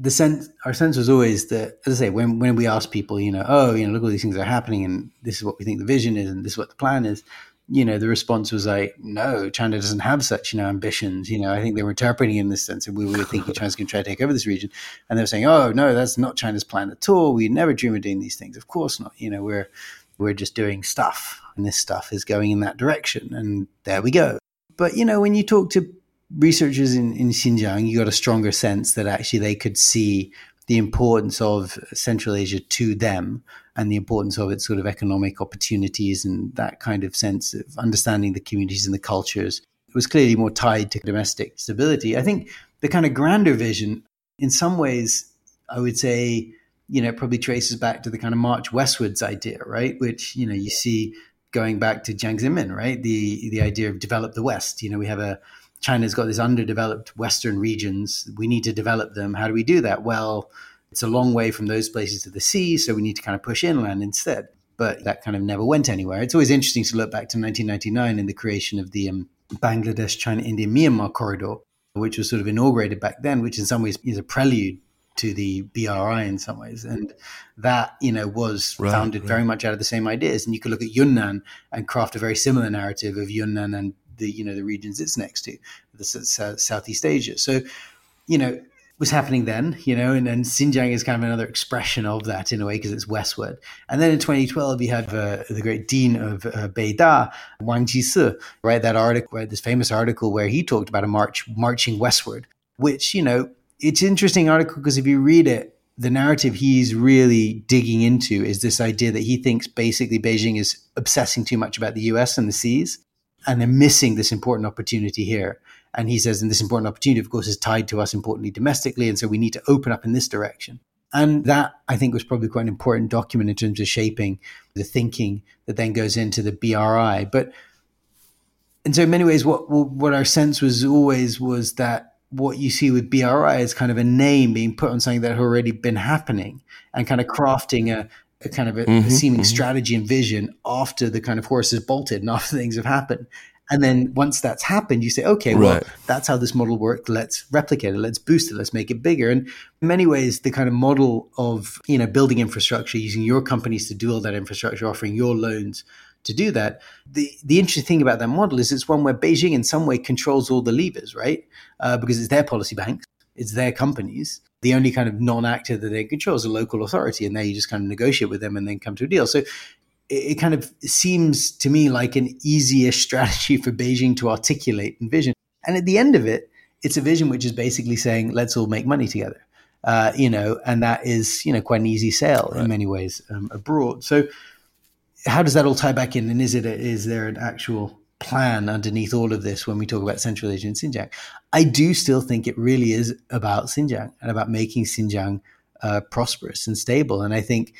S3: the sense our sense was always that as I say when when we ask people you know oh you know look all these things are happening and this is what we think the vision is and this is what the plan is you know the response was like no China doesn't have such you know ambitions. You know I think they were interpreting in this sense and we were thinking China's going to try to take over this region. And they were saying oh no that's not China's plan at all. We never dream of doing these things. Of course not. You know we're we're just doing stuff and this stuff is going in that direction and there we go. But you know when you talk to researchers in, in Xinjiang, you got a stronger sense that actually they could see the importance of Central Asia to them and the importance of its sort of economic opportunities and that kind of sense of understanding the communities and the cultures. It was clearly more tied to domestic stability. I think the kind of grander vision, in some ways, I would say, you know, probably traces back to the kind of march westwards idea, right? Which, you know, you see going back to Jiang Zemin, right? The the idea of develop the West. You know, we have a China's got these underdeveloped Western regions. We need to develop them. How do we do that? Well, it's a long way from those places to the sea, so we need to kind of push inland instead. But that kind of never went anywhere. It's always interesting to look back to 1999 and the creation of the um, Bangladesh, China, India, Myanmar corridor, which was sort of inaugurated back then, which in some ways is a prelude to the BRI in some ways. And that, you know, was right, founded right. very much out of the same ideas. And you could look at Yunnan and craft a very similar narrative of Yunnan and the you know the regions it's next to, the Southeast Asia. So, you know, was happening then, you know, and then Xinjiang is kind of another expression of that in a way because it's westward. And then in 2012, you had uh, the great dean of uh, Beida, Wang Jisi, right? That article, right? This famous article where he talked about a march marching westward, which you know, it's interesting article because if you read it, the narrative he's really digging into is this idea that he thinks basically Beijing is obsessing too much about the US and the seas and they're missing this important opportunity here. And he says, and this important opportunity, of course, is tied to us importantly domestically. And so we need to open up in this direction. And that, I think, was probably quite an important document in terms of shaping the thinking that then goes into the BRI. But, and so in many ways, what, what our sense was always was that what you see with BRI is kind of a name being put on something that had already been happening and kind of crafting a, a kind of a, mm-hmm, a seeming mm-hmm. strategy and vision after the kind of horse is bolted and after things have happened. And then once that's happened, you say, okay, well, right. that's how this model worked. Let's replicate it. Let's boost it. Let's make it bigger. And in many ways, the kind of model of, you know, building infrastructure, using your companies to do all that infrastructure, offering your loans to do that. The, the interesting thing about that model is it's one where Beijing in some way controls all the levers, right? Uh, because it's their policy banks, it's their companies the only kind of non-actor that they control is a local authority, and there you just kind of negotiate with them and then come to a deal. So it, kind of seems to me like an easier strategy for Beijing to articulate and vision. And at the end of it, it's a vision which is basically saying, let's all make money together. Uh, you know, and that is, you know, quite an easy sale right. in many ways um, abroad. So, how does that all tie back in? And is it a, is there an actual plan underneath all of this when we talk about Central Asia and Xinjiang. I do still think it really is about Xinjiang and about making Xinjiang uh, prosperous and stable. And I think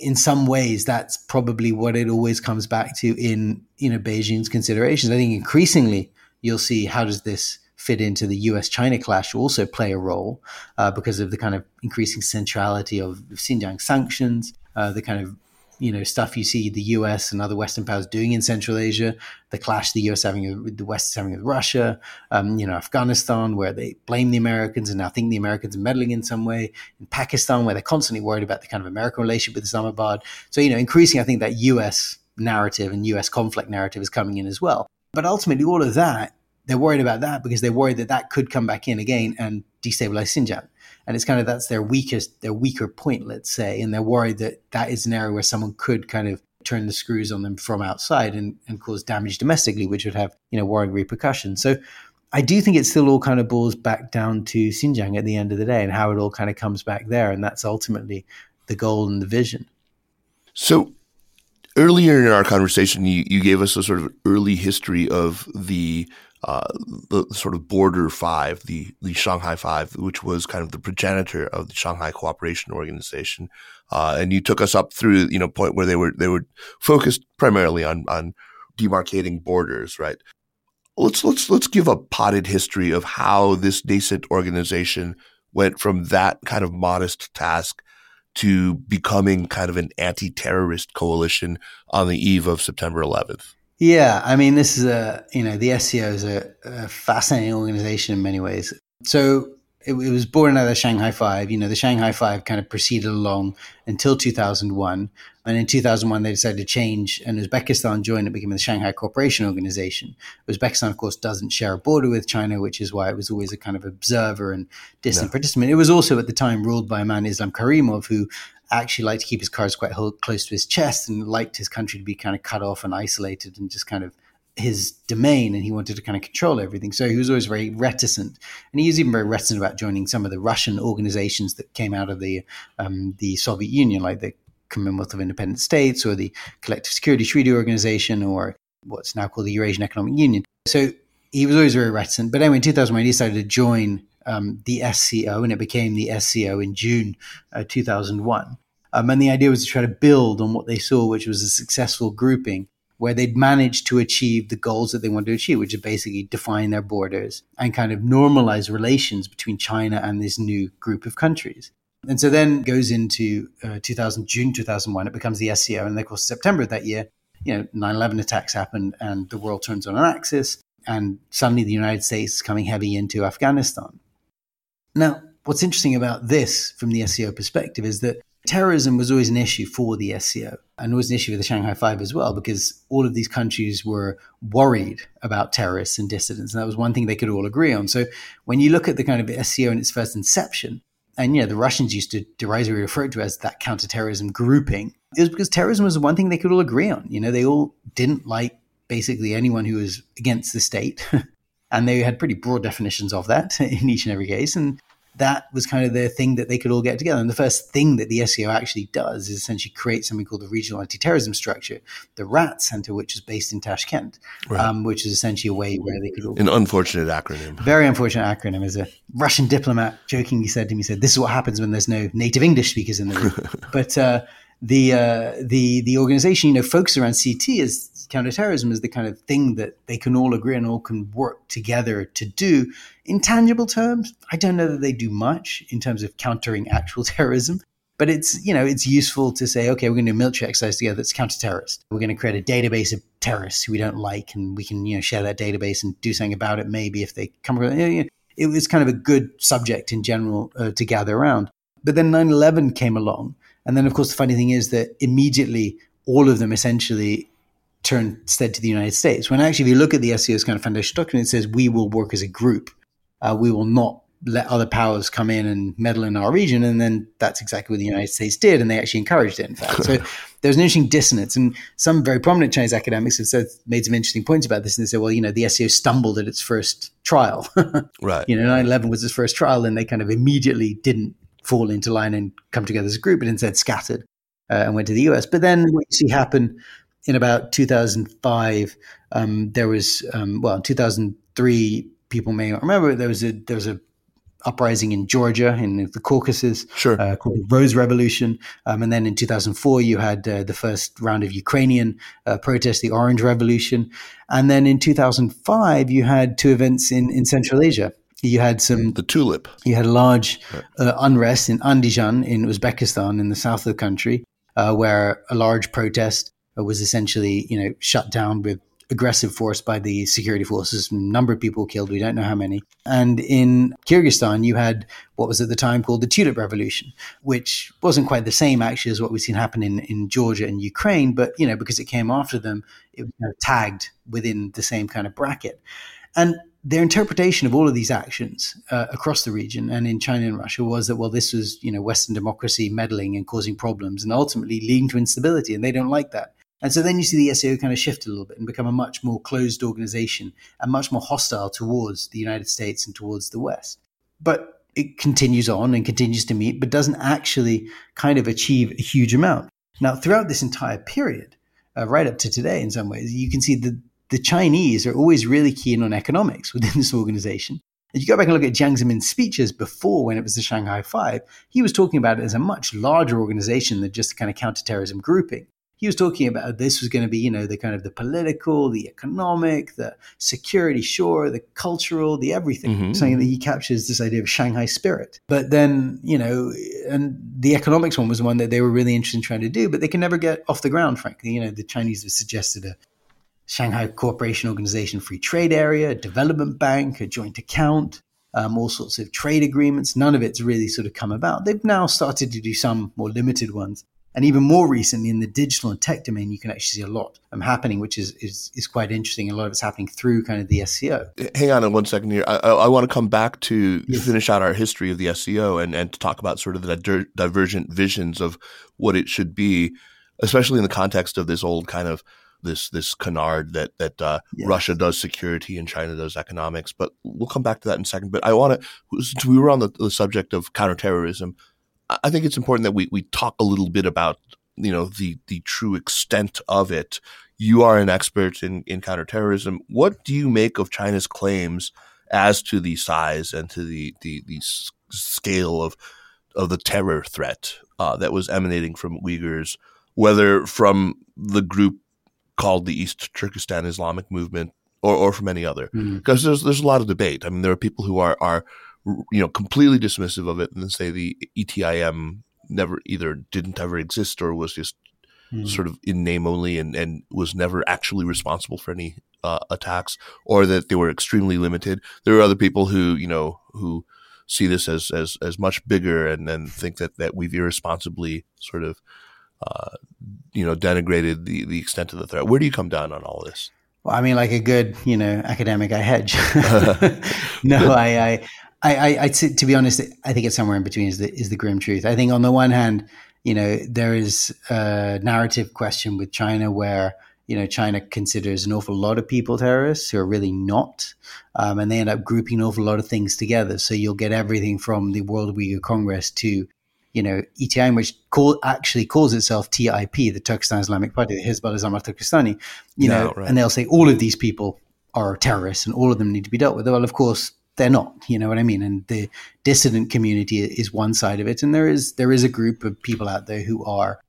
S3: in some ways that's probably what it always comes back to in you know Beijing's considerations. I think increasingly you'll see how does this fit into the U.S. China clash also play a role uh, because of the kind of increasing centrality of Xinjiang sanctions, uh, the kind of you know stuff you see the U.S. and other Western powers doing in Central Asia, the clash the U.S. having with the West is having with Russia, um, you know Afghanistan where they blame the Americans and now think the Americans are meddling in some way, in Pakistan where they're constantly worried about the kind of American relationship with Islamabad. So you know increasing, I think that U.S. narrative and U.S. conflict narrative is coming in as well. But ultimately, all of that they're worried about that because they're worried that that could come back in again and destabilize Xinjiang and it's kind of that's their weakest their weaker point let's say and they're worried that that is an area where someone could kind of turn the screws on them from outside and, and cause damage domestically, which would have, you know, worrying repercussions. So I do think it still all kind of boils back down to Xinjiang at the end of the day and how it all kind of comes back there. And that's ultimately the goal and the vision.
S2: So earlier in our conversation, you, you gave us a sort of early history of the uh, the sort of border five, the the Shanghai Five, which was kind of the progenitor of the Shanghai Cooperation Organization, uh, and you took us up through you know point where they were they were focused primarily on on demarcating borders, right? Let's let's let's give a potted history of how this nascent organization went from that kind of modest task to becoming kind of an anti-terrorist coalition on the eve of September 11th.
S3: Yeah, I mean, this is a you know the SCO is a, a fascinating organization in many ways. So it, it, was born out of the Shanghai Five. You know, the Shanghai Five kind of proceeded along until 2001, and in 2001 they decided to change, and Uzbekistan joined. It became the Shanghai Cooperation Organization. Uzbekistan, of course, doesn't share a border with China, which is why it was always a kind of observer and distant no. participant. It was also at the time ruled by a man, Islam Karimov, who actually liked to keep his cards quite close to his chest and liked his country to be kind of cut off and isolated and just kind of his domain and he wanted to kind of control everything. So he was always very reticent. And he was even very reticent about joining some of the Russian organizations that came out of the um, the Soviet Union, like the Commonwealth of Independent States or the Collective Security Treaty Organization or what's now called the Eurasian Economic Union. So he was always very reticent. But anyway, in 2001, he decided to join um, the SCO, and it became the SCO in June uh, 2001. Um, and the idea was to try to build on what they saw, which was a successful grouping where they'd managed to achieve the goals that they wanted to achieve, which is basically define their borders and kind of normalize relations between China and this new group of countries. And so then goes into uh, 2000, June 2001, it becomes the SCO. And of course, September of that year, you know, 9 11 attacks happened and the world turns on an axis. And suddenly the United States is coming heavy into Afghanistan. Now, what's interesting about this from the SCO perspective is that terrorism was always an issue for the SCO and was an issue for the Shanghai Five as well, because all of these countries were worried about terrorists and dissidents. And that was one thing they could all agree on. So when you look at the kind of SCO in its first inception, and you know, the Russians used to derisively refer to as that counterterrorism grouping, it was because terrorism was one thing they could all agree on. You know, they all didn't like basically anyone who was against the state. and they had pretty broad definitions of that in each and every case. And that was kind of the thing that they could all get together. And the first thing that the SCO actually does is essentially create something called the Regional Anti-Terrorism Structure, the RAT Center, which is based in Tashkent, right. um, which is essentially a way where they could all...
S2: An unfortunate acronym.
S3: Very unfortunate acronym. As a Russian diplomat jokingly said to me, said, this is what happens when there's no native English speakers in the room. but uh, the, uh, the, the organization, you know, focuses around CT is counterterrorism is the kind of thing that they can all agree and all can work together to do. In tangible terms, I don't know that they do much in terms of countering actual terrorism. But it's you know it's useful to say okay we're going to do a military exercise together that's counter-terrorist. We're going to create a database of terrorists who we don't like, and we can you know share that database and do something about it. Maybe if they come across, it was kind of a good subject in general uh, to gather around. But then 9/11 came along, and then of course the funny thing is that immediately all of them essentially turned instead to the United States. When actually, if you look at the SCO's kind of foundation document, it says we will work as a group. Uh, we will not let other powers come in and meddle in our region. And then that's exactly what the United States did. And they actually encouraged it, in fact. So there's an interesting dissonance. And some very prominent Chinese academics have said, made some interesting points about this. And they say, well, you know, the SCO stumbled at its first trial.
S2: right.
S3: You know, 9 11 was its first trial. And they kind of immediately didn't fall into line and come together as a group, but instead scattered uh, and went to the US. But then what you see happen in about 2005, um, there was um, well, in 2003, people may remember there was a there was a uprising in Georgia in the Caucasus,
S2: sure.
S3: uh, called the Rose Revolution, um, and then in 2004 you had uh, the first round of Ukrainian uh, protests, the Orange Revolution, and then in 2005 you had two events in in Central Asia. You had some
S2: the tulip.
S3: You had a large uh, unrest in Andijan in Uzbekistan in the south of the country, uh, where a large protest was essentially, you know, shut down with aggressive force by the security forces. A number of people killed. We don't know how many. And in Kyrgyzstan, you had what was at the time called the Tulip Revolution, which wasn't quite the same actually as what we've seen happen in, in Georgia and Ukraine. But, you know, because it came after them, it was tagged within the same kind of bracket. And their interpretation of all of these actions uh, across the region and in China and Russia was that well, this was you know Western democracy meddling and causing problems and ultimately leading to instability, and they don't like that. And so then you see the SCO kind of shift a little bit and become a much more closed organization and much more hostile towards the United States and towards the West. But it continues on and continues to meet, but doesn't actually kind of achieve a huge amount. Now, throughout this entire period, uh, right up to today, in some ways, you can see that the Chinese are always really keen on economics within this organization. If you go back and look at Jiang Zemin's speeches before when it was the Shanghai Five, he was talking about it as a much larger organization than just a kind of counterterrorism grouping he was talking about this was going to be, you know, the kind of the political, the economic, the security, sure, the cultural, the everything. Mm-hmm. Something that he captures this idea of Shanghai spirit. But then, you know, and the economics one was one that they were really interested in trying to do, but they can never get off the ground, frankly. You know, the Chinese have suggested a Shanghai Cooperation Organization free trade area, a development bank, a joint account. Um, all sorts of trade agreements. None of it's really sort of come about. They've now started to do some more limited ones. And even more recently, in the digital and tech domain, you can actually see a lot um, happening, which is, is is quite interesting. A lot of it's happening through kind of the SCO.
S2: Hang on one second here. I, I, I want to come back to yes. finish out our history of the SCO and, and to talk about sort of the di- divergent visions of what it should be, especially in the context of this old kind of this this canard that that uh, yes. Russia does security and China does economics. But we'll come back to that in a second. But I want to, since we were on the, the subject of counterterrorism, I think it's important that we, we talk a little bit about you know the the true extent of it. You are an expert in, in counterterrorism. What do you make of China's claims as to the size and to the the, the scale of of the terror threat uh, that was emanating from Uyghurs, whether from the group called the East Turkestan Islamic Movement or, or from any other? Because mm-hmm. there's there's a lot of debate. I mean, there are people who are are you know, completely dismissive of it and then say the ETIM never either didn't ever exist or was just mm. sort of in name only and, and was never actually responsible for any uh, attacks or that they were extremely limited. There are other people who, you know, who see this as, as, as much bigger and then think that, that we've irresponsibly sort of, uh, you know, denigrated the, the extent of the threat. Where do you come down on all this?
S3: Well, I mean, like a good, you know, academic, I hedge. no, I, I, I, I, I to, to be honest, I think it's somewhere in between is the is the grim truth. I think on the one hand, you know, there is a narrative question with China where you know China considers an awful lot of people terrorists who are really not, um, and they end up grouping an awful lot of things together. So you'll get everything from the World Uyghur Congress to you know, ETIM, which call, actually calls itself TIP, the Turkestan Islamic Party, the Hizbut Islam Turkestani, you no, know, right. and they'll say all of these people are terrorists and all of them need to be dealt with. Well, of course, they're not. You know what I mean? And the dissident community is one side of it, and there is there is a group of people out there who are,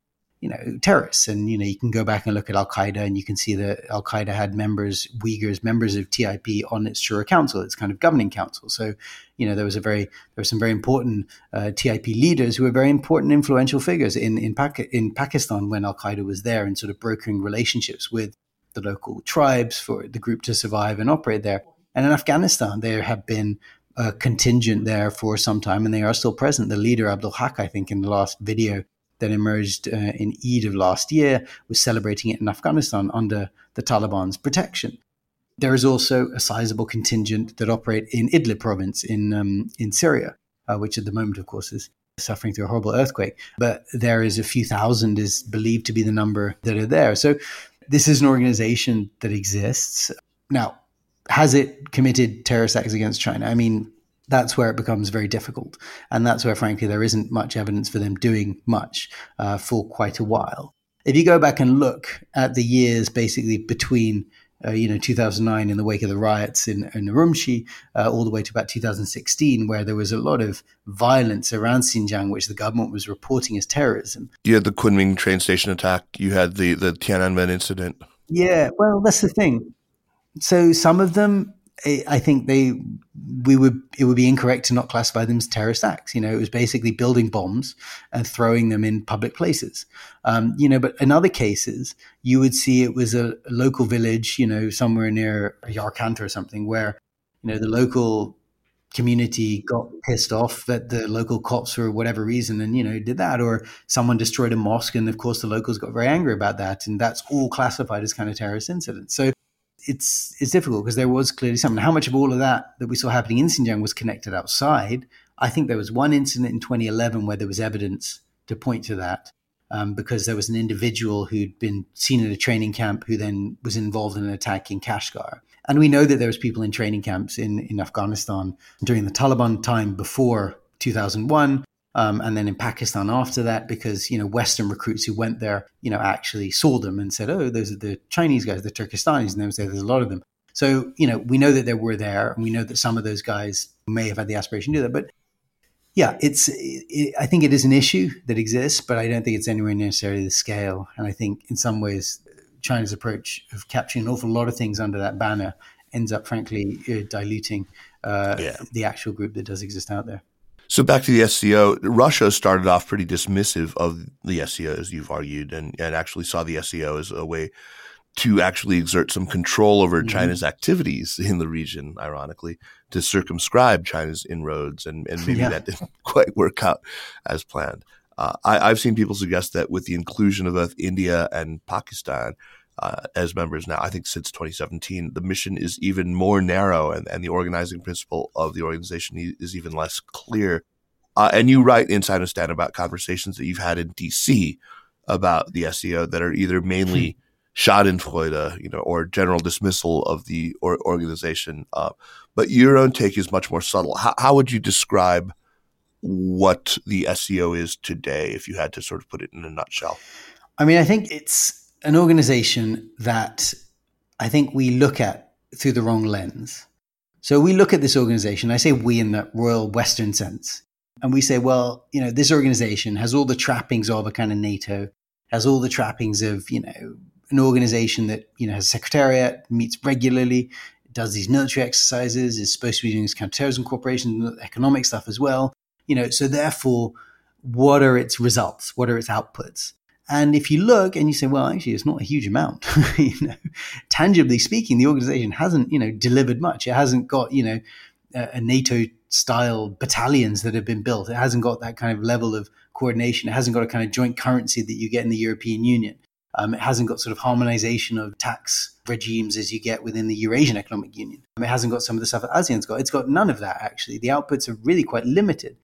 S3: you know, terrorists. And you know, you can go back and look at Al Qaeda, and you can see that Al Qaeda had members, Uyghurs, members of TIP on its Shura Council, its kind of governing council. So, you know, there was a very there were some very important uh, TIP leaders who were very important, influential figures in in, Pac- in Pakistan when Al Qaeda was there, and sort of brokering relationships with the local tribes for the group to survive and operate there. And in Afghanistan, there have been a contingent there for some time, and they are still present. The leader, Abdul Haq, I think, in the last video that emerged uh, in Eid of last year, was celebrating it in Afghanistan under the Taliban's protection. There is also a sizable contingent that operate in Idlib province in um, in Syria, uh, which at the moment, of course, is suffering through a horrible earthquake. But there is a few thousand is believed to be the number that are there. So this is an organization that exists. Now, has it committed terrorist acts against China? I mean, that's where it becomes very difficult. And that's where, frankly, there isn't much evidence for them doing much uh, for quite a while. If you go back and look at the years basically between uh, you know, 2009 in the wake of the riots in, in Urumqi, uh, all the way to about 2016, where there was a lot of violence around Xinjiang, which the government was reporting as terrorism.
S2: You had the Kunming train station attack. You had the, the Tiananmen incident.
S3: Yeah, well, that's the thing so some of them, I think they we would it would be incorrect to not classify them as terrorist acts. You know, it was basically building bombs and throwing them in public places. Um, you know, but in other cases, you would see it was a, a local village, you know, somewhere near Yarkanta or something, where you know the local community got pissed off that the local cops for whatever reason and you know did that or someone destroyed a mosque and of course the locals got very angry about that and that's all classified as kind of terrorist incidents so it's it's difficult because there was clearly something. How much of all of that that we saw happening in Xinjiang was connected outside? I think there was one incident in 2011 where there was evidence to point to that. um, because there was an individual who'd been seen in a training camp who then was involved in an attack in Kashgar. And we know that there was people in training camps in, in Afghanistan during the Taliban time before 2001. Um, and then in Pakistan after that, because you know Western recruits who went there, you know, actually saw them and said, "Oh, those are the Chinese guys, the Turkistanis," and they would say there's a lot of them. So you know, we know that they were there, and we know that some of those guys may have had the aspiration to do that. But yeah, it's. It, I think it is an issue that exists, but I don't think it's anywhere necessarily the scale. And I think in some ways, China's approach of capturing an awful lot of things under that banner ends up, frankly, uh, diluting uh, yeah. the actual group that does exist out there.
S2: So back to the SCO, Russia started off pretty dismissive of the SCO, as you've argued, and, and actually saw the SCO as a way to actually exert some control over mm-hmm. China's activities in the region, ironically, to circumscribe China's inroads. And, and maybe yeah. that didn't quite work out as planned. Uh, I, have seen people suggest that with the inclusion of both India and Pakistan uh, as members now, I think since 2017, the mission is even more narrow and, and the organizing principle of the organization is even less clear. Uh, and you write in Sinostan about conversations that you've had in DC about the SCO that are either mainly Schadenfreude, you know, or general dismissal of the or organization. Uh, but your own take is much more subtle. How, how would you describe what the SCO is today, if you had to sort of put it in a nutshell?
S3: I mean, I think it's an organization that I think we look at through the wrong lens. So we look at this organization, I say we in the royal Western sense, and we say, well, you know, this organization has all the trappings of a kind of NATO, has all the trappings of, you know, an organization that you know has a secretariat, meets regularly, does these military exercises, is supposed to be doing this counterterrorism cooperation, economic stuff as well. You know, so therefore, what are its results? What are its outputs? And if you look and you say, well, actually, it's not a huge amount. you know, tangibly speaking, the organization hasn't, you know, delivered much. It hasn't got, you know, a, NATO style battalions that have been built. It hasn't got that kind of level of coordination. It hasn't got a kind of joint currency that you get in the European Union. Um, it hasn't got sort of harmonization of tax regimes as you get within the Eurasian Economic Union. Um, it hasn't got some of the stuff that ASEAN's got. It's got none of that, actually. The outputs are really quite limited.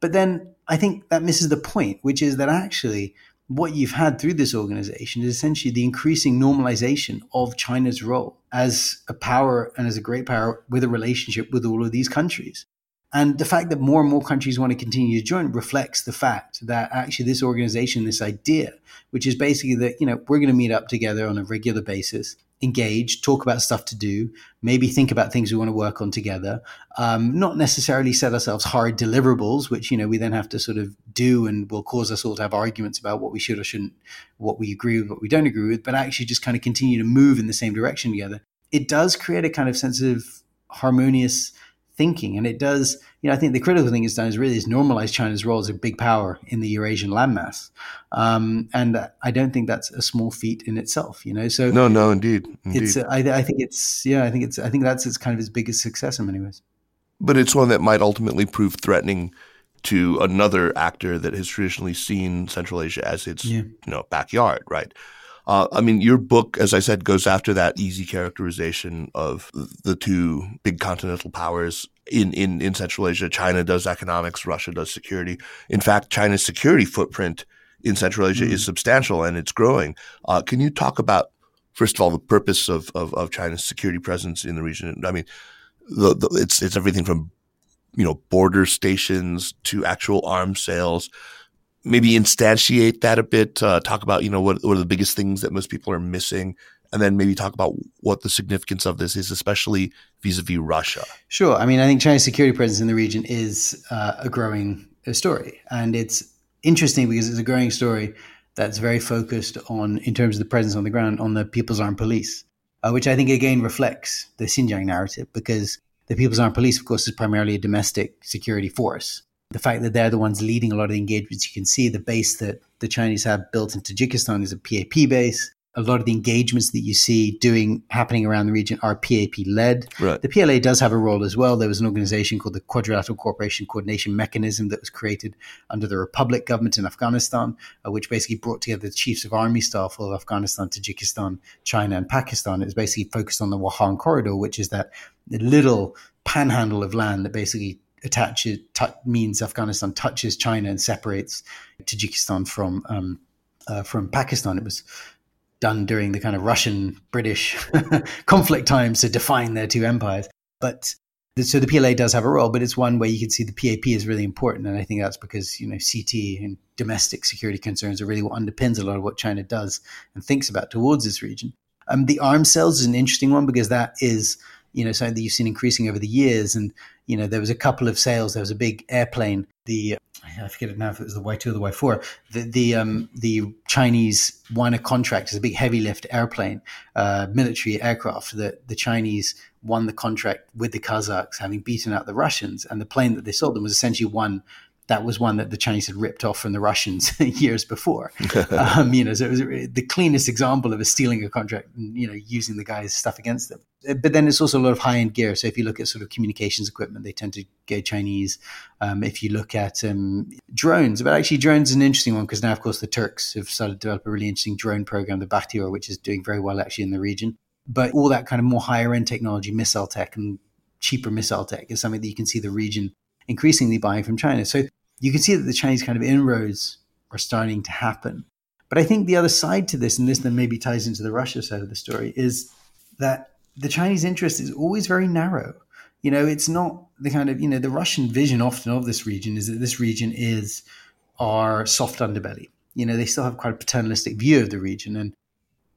S3: But then I think that misses the point, which is that actually what you've had through this organization is essentially the increasing normalization of China's role as a power and as a great power with a relationship with all of these countries. And the fact that more and more countries want to continue to join reflects the fact that actually this organization, this idea, which is basically that, you know, we're going to meet up together on a regular basis, engage, talk about stuff to do, maybe think about things we want to work on together, um, not necessarily set ourselves hard deliverables, which, you know, we then have to sort of do and will cause us all to have arguments about what we should or shouldn't, what we agree with, what we don't agree with, but actually just kind of continue to move in the same direction together. It does create a kind of sense of harmonious thinking. And it does, you know, I think the critical thing it's done is really is normalize China's role as a big power in the Eurasian landmass. Um, and I don't think that's a small feat in itself, you know. So
S2: no, no, indeed, indeed.
S3: it's. I, I think it's. Yeah, I think it's. I think that's its kind of its biggest success in many ways.
S2: But it's one that might ultimately prove threatening to another actor that has traditionally seen Central Asia as its, yeah. you know, backyard, right? Uh, I mean, your book, as I said, goes after that easy characterization of the two big continental powers in, in, in Central Asia. China does economics, Russia does security. In fact, China's security footprint in Central Asia mm-hmm. is substantial and it's growing. Uh, can you talk about, first of all, the purpose of, of, of China's security presence in the region? I mean, the, the, it's it's everything from you know border stations to actual arms sales maybe instantiate that a bit. Uh, talk about you know what, what are the biggest things that most people are missing, and then maybe talk about what the significance of this is, especially vis-a-vis Russia.
S3: Sure. I mean, I think China's security presence in the region is uh, a growing uh, story, and it's interesting because it's a growing story that's very focused on, in terms of the presence on the ground, on the People's Armed Police, uh, which I think again reflects the Xinjiang narrative because the People's Armed Police, of course, is primarily a domestic security force the fact that they're the ones leading a lot of the engagements. You can see the base that the Chinese have built in Tajikistan is a PAP base. A lot of the engagements that you see doing happening around the region are PAP led. Right. The PLA does have a role as well. There was an organization called the Quadrilateral Cooperation Coordination Mechanism that was created under the Republic government in Afghanistan, uh, which basically brought together the chiefs of army staff of Afghanistan, Tajikistan, China, and Pakistan. It was basically focused on the Wakhan corridor, which is that little panhandle of land that basically attaches t- means Afghanistan touches China and separates Tajikistan from um, uh, from Pakistan. It was done during the kind of Russian British conflict times to define their two empires. But so the PLA does have a role, but it's one where you can see the PAP is really important, and I think that's because you know CT and domestic security concerns are really what underpins a lot of what China does and thinks about towards this region. Um, the arms sales is an interesting one because that is you know something that you've seen increasing over the years, and you know there was a couple of sales. There was a big airplane, the I forget it now if it was the Y two or the Y four. The the um, the Chinese won a contract as a big heavy lift airplane, uh, military aircraft. That the Chinese won the contract with the Kazakhs, having beaten out the Russians, and the plane that they sold them was essentially one that was one that the Chinese had ripped off from the Russians years before. um, you know, so it was the cleanest example of a stealing a contract, and, you know, using the guy's stuff against them. Uh, but then it's also a lot of high end gear. So if you look at sort of communications equipment, they tend to go Chinese. Um, if you look at um, drones, but actually drones is an interesting one because now, of course, the Turks have started to develop a really interesting drone program, the Bayraktar, which is doing very well actually in the region but all that kind of more higher end technology, missile tech and cheaper missile tech is something that you can see the region increasingly buying from China. So you can see that the Chinese kind of inroads are starting to happen. But I think the other side to this, and this then maybe ties into the Russia side of the story, is that the Chinese interest is always very narrow. You know, it's not the kind of, you know, the Russian vision often of this region is that this region is our soft underbelly. You know, they still have quite a paternalistic view of the region. And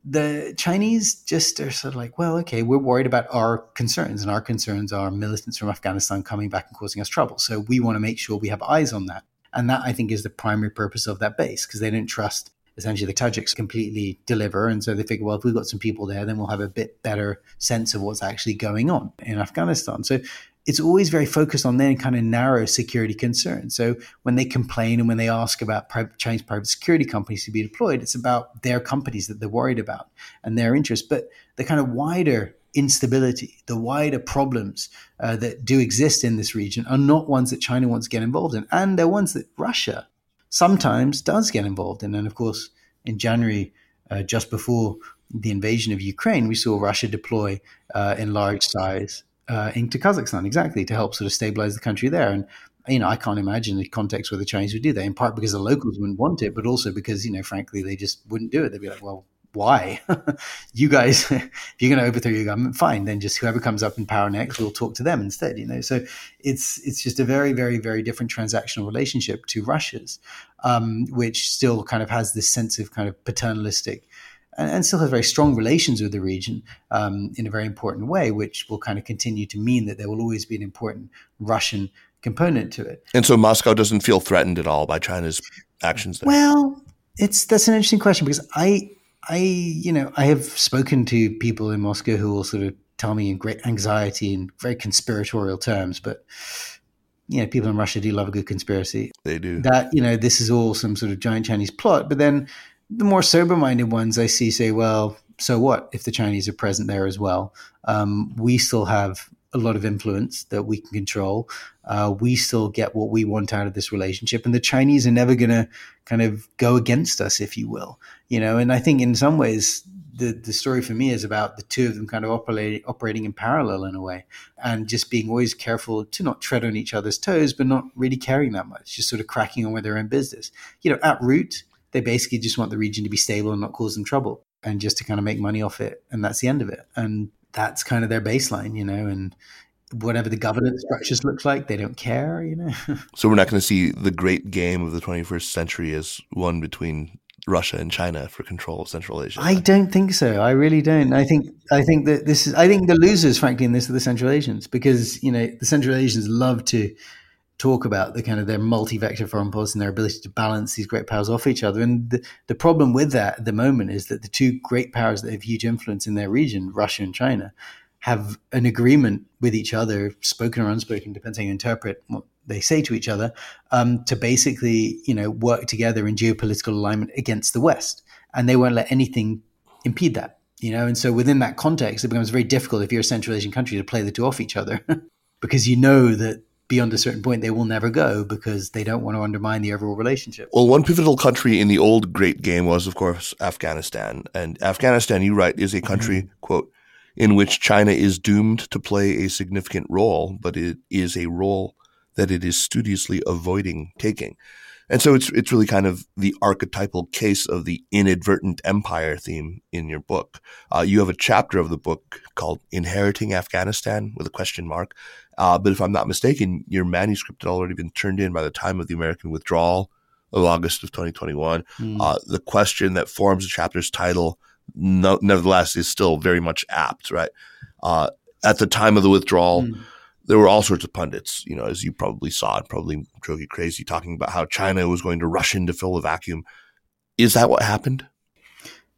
S3: the Chinese just are sort of like, well, okay, we're worried about our concerns, and our concerns are militants from Afghanistan coming back and causing us trouble. So we want to make sure we have eyes on that. And that, I think, is the primary purpose of that base because they don't trust essentially the Tajiks completely deliver. And so they figure, well, if we've got some people there, then we'll have a bit better sense of what's actually going on in Afghanistan. So it's always very focused on their kind of narrow security concerns. So when they complain and when they ask about private, Chinese private security companies to be deployed, it's about their companies that they're worried about and their interests. But the kind of wider instability, the wider problems uh, that do exist in this region are not ones that China wants to get involved in. And they're ones that Russia sometimes does get involved in. And of course, in January, uh, just before the invasion of Ukraine, we saw Russia deploy uh, in large size uh, into Kazakhstan, exactly, to help sort of stabilize the country there. And you know, I can't imagine the context where the Chinese would do that. In part because the locals wouldn't want it, but also because you know, frankly, they just wouldn't do it. They'd be like, well. Why? you guys, if you're going to overthrow your government, fine. Then just whoever comes up in power next, we'll talk to them instead. You know, so it's it's just a very, very, very different transactional relationship to Russia's, um, which still kind of has this sense of kind of paternalistic and, and still has very strong relations with the region um, in a very important way, which will kind of continue to mean that there will always be an important Russian component to it.
S2: And so Moscow doesn't feel threatened at all by China's actions there.
S3: Well, it's that's an interesting question because I I you know I have spoken to people in Moscow who will sort of tell me in great anxiety and very conspiratorial terms, but you know, people in Russia do love a good conspiracy.
S2: They do.
S3: That, you know, this is all some sort of giant Chinese plot. But then the more sober minded ones I see say, well, so what if the Chinese are present there as well? Um, we still have a lot of influence that we can control. Uh, we still get what we want out of this relationship, and the Chinese are never going to kind of go against us, if you will. You know, and I think in some ways the the story for me is about the two of them kind of operating operating in parallel in a way, and just being always careful to not tread on each other's toes, but not really caring that much, just sort of cracking on with their own business. You know, at root, they basically just want the region to be stable and not cause them trouble and just to kind of make money off it. And that's the end of it. And that's kind of their baseline, you know, and whatever the governance structures look like, they don't care, you know.
S2: so we're not going to see the great game of the 21st century as one between Russia and China for control of Central Asia.
S3: I don't think so. I really don't. I think I think that this is I think the losers, frankly, in this are the Central Asians because you know the Central Asians love to talk about the kind of their multi-vector foreign policy and their ability to balance these great powers off each other. And the, the problem with that at the moment is that the two great powers that have huge influence in their region, Russia and China, have an agreement with each other, spoken or unspoken, depends how you interpret what they say to each other, um, to basically, you know, work together in geopolitical alignment against the West. And they won't let anything impede that, you know. And so within that context, it becomes very difficult if you're a Central Asian country to play the two off each other because you know that beyond a certain point, they will never go because they don't want to undermine the overall relationship.
S2: Well, one pivotal country in the old great game was, of course, Afghanistan. And Afghanistan, you write, is a country, mm-hmm. quote, in which China is doomed to play a significant role, but it is a role that it is studiously avoiding taking. And so it's it's really kind of the archetypal case of the inadvertent empire theme in your book. Uh, you have a chapter of the book called "Inheriting Afghanistan" with a question mark. Uh, but if I'm not mistaken, your manuscript had already been turned in by the time of the American withdrawal of August of 2021. Mm. Uh, the question that forms the chapter's title, no, nevertheless, is still very much apt. Right uh, at the time of the withdrawal. Mm there were all sorts of pundits, you know, as you probably saw and probably drove you crazy, talking about how China was going to rush in to fill the vacuum. Is that what happened?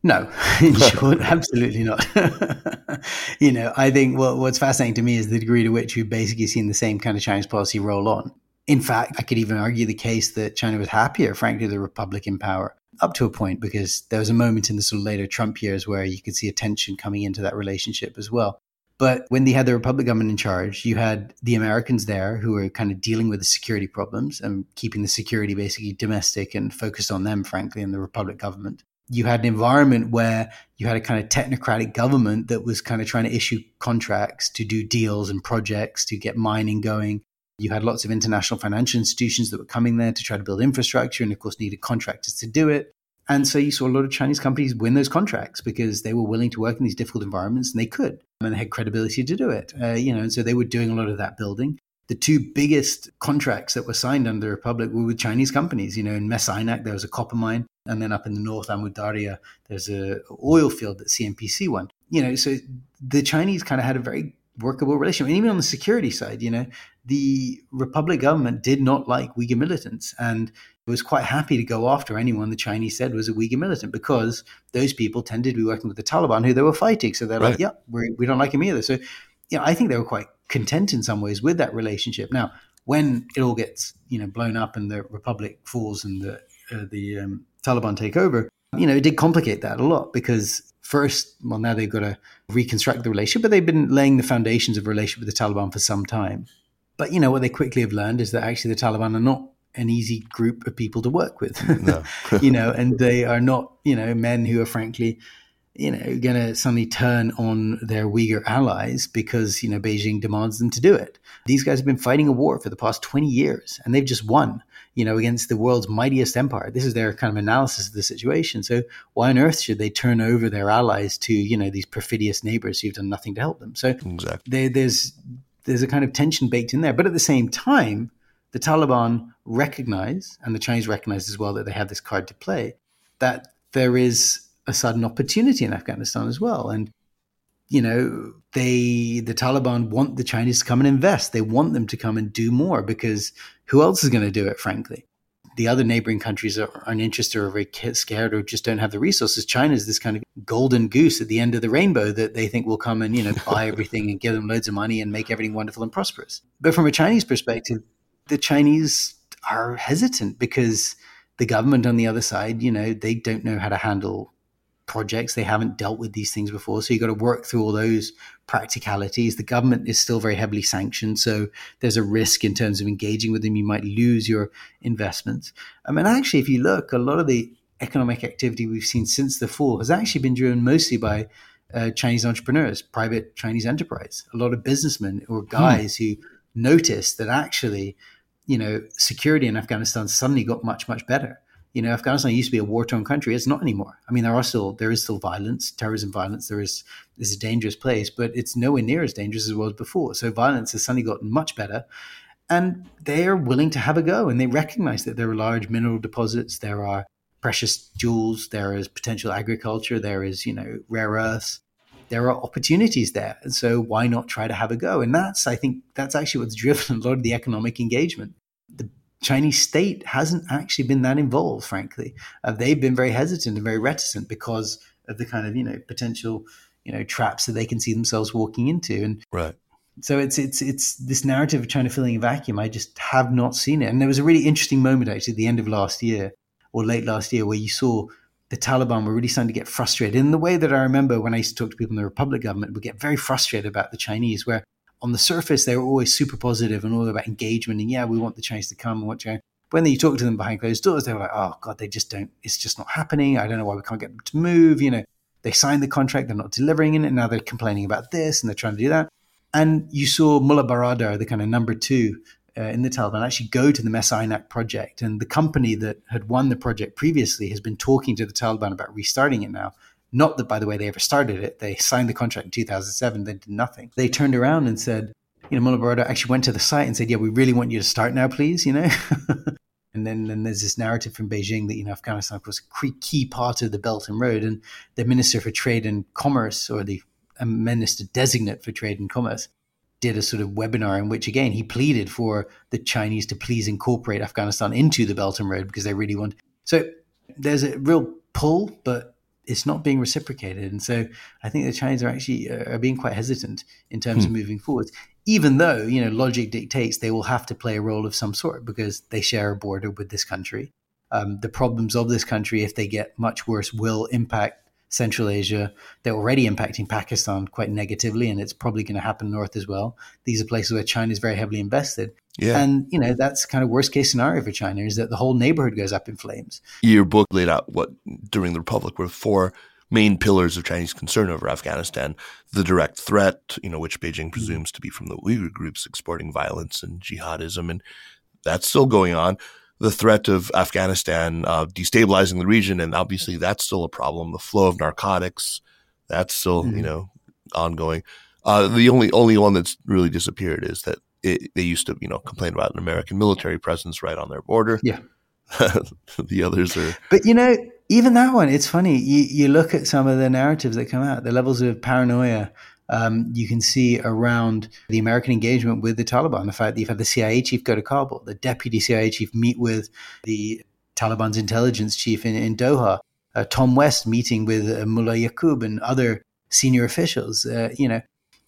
S3: No, in short, absolutely not. you know, I think what, what's fascinating to me is the degree to which we've basically seen the same kind of Chinese policy roll on. In fact, I could even argue the case that China was happier, frankly, the Republican power up to a point, because there was a moment in the sort of later Trump years where you could see a tension coming into that relationship as well. But when they had the Republic government in charge, you had the Americans there who were kind of dealing with the security problems and keeping the security basically domestic and focused on them, frankly, in the Republic government. You had an environment where you had a kind of technocratic government that was kind of trying to issue contracts to do deals and projects to get mining going. You had lots of international financial institutions that were coming there to try to build infrastructure and, of course, needed contractors to do it. And so you saw a lot of Chinese companies win those contracts because they were willing to work in these difficult environments and they could, and they had credibility to do it. Uh, you know, and so they were doing a lot of that building. The two biggest contracts that were signed under the Republic were with Chinese companies. You know, in Mes Aynak, there was a copper mine, and then up in the north, Amu Darya, there's a oil field that CNPC won. You know, so the Chinese kind of had a very workable relationship. And even on the security side, you know, the Republic government did not like Uyghur militants and was quite happy to go after anyone the Chinese said was a Uyghur militant because those people tended to be working with the Taliban who they were fighting. So they're right. like, yeah, we're, we do not like him either. So, yeah, I think they were quite content in some ways with that relationship. Now, when it all gets, you know, blown up and the Republic falls and the, uh, the um, Taliban take over, you know, it did complicate that a lot because first, well, now they've got to reconstruct the relationship, but they've been laying the foundations of a relationship with the Taliban for some time. But, you know, what they quickly have learned is that actually the Taliban are not an easy group of people to work with, no. you know, and they are not, you know, men who are frankly, you know, going to suddenly turn on their Uyghur allies because, you know, Beijing demands them to do it. These guys have been fighting a war for the past 20 years and they've just won, you know, against the world's mightiest empire. This is their kind of analysis of the situation. So why on earth should they turn over their allies to, you know, these perfidious neighbors who've done nothing to help them? So exactly. they, there's, there's a kind of tension baked in there. But at the same time, the Taliban recognize, and the Chinese recognize as well that they have this card to play, that there is a sudden opportunity in Afghanistan as well. And, you know, they, the Taliban want the Chinese to come and invest. They want them to come and do more because who else is going to do it, frankly? The other neighboring countries are uninterested or very scared or just don't have the resources. China is this kind of golden goose at the end of the rainbow that they think will come and, you know, buy everything and give them loads of money and make everything wonderful and prosperous. But from a Chinese perspective, the Chinese are hesitant because the government on the other side, you know, they don't know how to handle projects. They haven't dealt with these things before. So you've got to work through all those practicalities. The government is still very heavily sanctioned. So there's a risk in terms of engaging with them. You might lose your investments. I mean, actually, if you look, a lot of the economic activity we've seen since the fall has actually been driven mostly by uh, Chinese entrepreneurs, private Chinese enterprise. A lot of businessmen or hmm. guys hmm. who noticed that actually you know, security in Afghanistan suddenly got much, much better. You know, Afghanistan used to be a war-torn country. It's not anymore. I mean, there are still there is still violence, terrorism, violence. There is this is a dangerous place, but it's nowhere near as dangerous as it was before. So violence has suddenly gotten much better, and they are willing to have a go. And they recognize that there are large mineral deposits, there are precious jewels, there is potential agriculture, there is you know rare earths, there are opportunities there. And so why not try to have a go? And that's, I think, that's actually what's driven a lot of the economic engagement. The Chinese state hasn't actually been that involved, frankly. Uh, they've been very hesitant and very reticent because of the kind of, you know, potential, you know, traps that they can see themselves walking into. And
S2: right.
S3: So it's it's it's this narrative of China filling a vacuum. I just have not seen it. And there was a really interesting moment actually at the end of last year or late last year where you saw the Taliban were really starting to get frustrated in the way that I remember when I used to talk to people in the Republic government would get very frustrated about the Chinese, where on the surface they were always super positive and all about engagement and yeah, we want the Chinese to come and what you when you talk to them behind closed doors, they were like, oh God, they just don't, it's just not happening. I don't know why we can't get them to move. You know, they signed the contract, they're not delivering it, and now they're complaining about this and they're trying to do that. And you saw Mullah Baradar, the kind of number two uh, in the Taliban actually go to the Mes Aynak project. And the company that had won the project previously has been talking to the Taliban about restarting it now. Not that, by the way, they ever started it. They signed the contract in 2007, then did nothing. They turned around and said, you know, Mullah actually went to the site and said, yeah, we really want you to start now, please, you know? and then, then there's this narrative from Beijing that, you know, Afghanistan was a key part of the Belt and Road. And the Minister for Trade and Commerce, or the um, Minister Designate for Trade and Commerce, did a sort of webinar in which, again, he pleaded for the Chinese to please incorporate Afghanistan into the Belt and Road because they really want. So there's a real pull, but it's not being reciprocated. And so I think the Chinese are actually uh, are being quite hesitant in terms hmm. of moving forward, even though, you know, logic dictates they will have to play a role of some sort because they share a border with this country. Um, the problems of this country, if they get much worse, will impact Central Asia. They're already impacting Pakistan quite negatively, and it's probably going to happen north as well. These are places where China is very heavily invested. Yeah. And, you know, that's kind of worst case scenario for China is that the whole neighborhood goes up in flames.
S2: Your book laid out what during the Republic were four main pillars of Chinese concern over Afghanistan. The direct threat, you know, which Beijing presumes to be from the Uyghur groups exporting violence and jihadism. And that's still going on the threat of Afghanistan uh, destabilizing the region, and obviously that's still a problem. The flow of narcotics, that's still mm-hmm. you know ongoing. Uh, the only only one that's really disappeared is that it, they used to you know complain about an American military presence right on their border.
S3: Yeah,
S2: the others are.
S3: But you know, even that one, it's funny. You you look at some of the narratives that come out, the levels of paranoia um, you can see around the American engagement with the Taliban. The fact that you've had the CIA chief go to Kabul, the deputy CIA chief meet with the Taliban's intelligence chief in, in Doha, uh, Tom West meeting with uh, Mullah Yaqub and other senior officials. Uh, you know,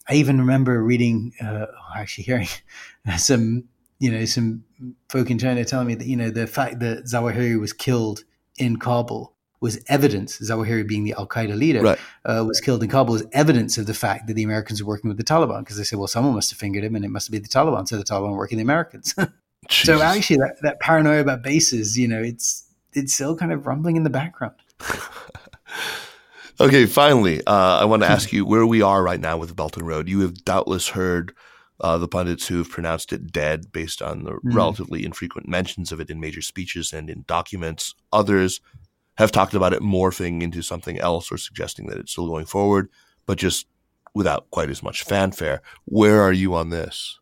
S3: I even remember reading, uh, actually hearing some, you know, some folk in China telling me that you know the fact that Zawahiri was killed in Kabul was evidence, Zawahiri being the Al Qaeda leader, right. uh, was killed in Kabul, was evidence of the fact that the Americans were working with the Taliban because they said, well, someone must have fingered him and it must be the Taliban. So the Taliban were working the Americans. so actually, that, that paranoia about bases, you know, it's it's still kind of rumbling in the background.
S2: okay, finally, uh, I want to ask you where we are right now with the Belt and Road. You have doubtless heard uh, the pundits who have pronounced it dead based on the mm. relatively infrequent mentions of it in major speeches and in documents. Others have talked about it morphing into something else or suggesting that it's still going forward, but just without quite as much fanfare. Where are you on this?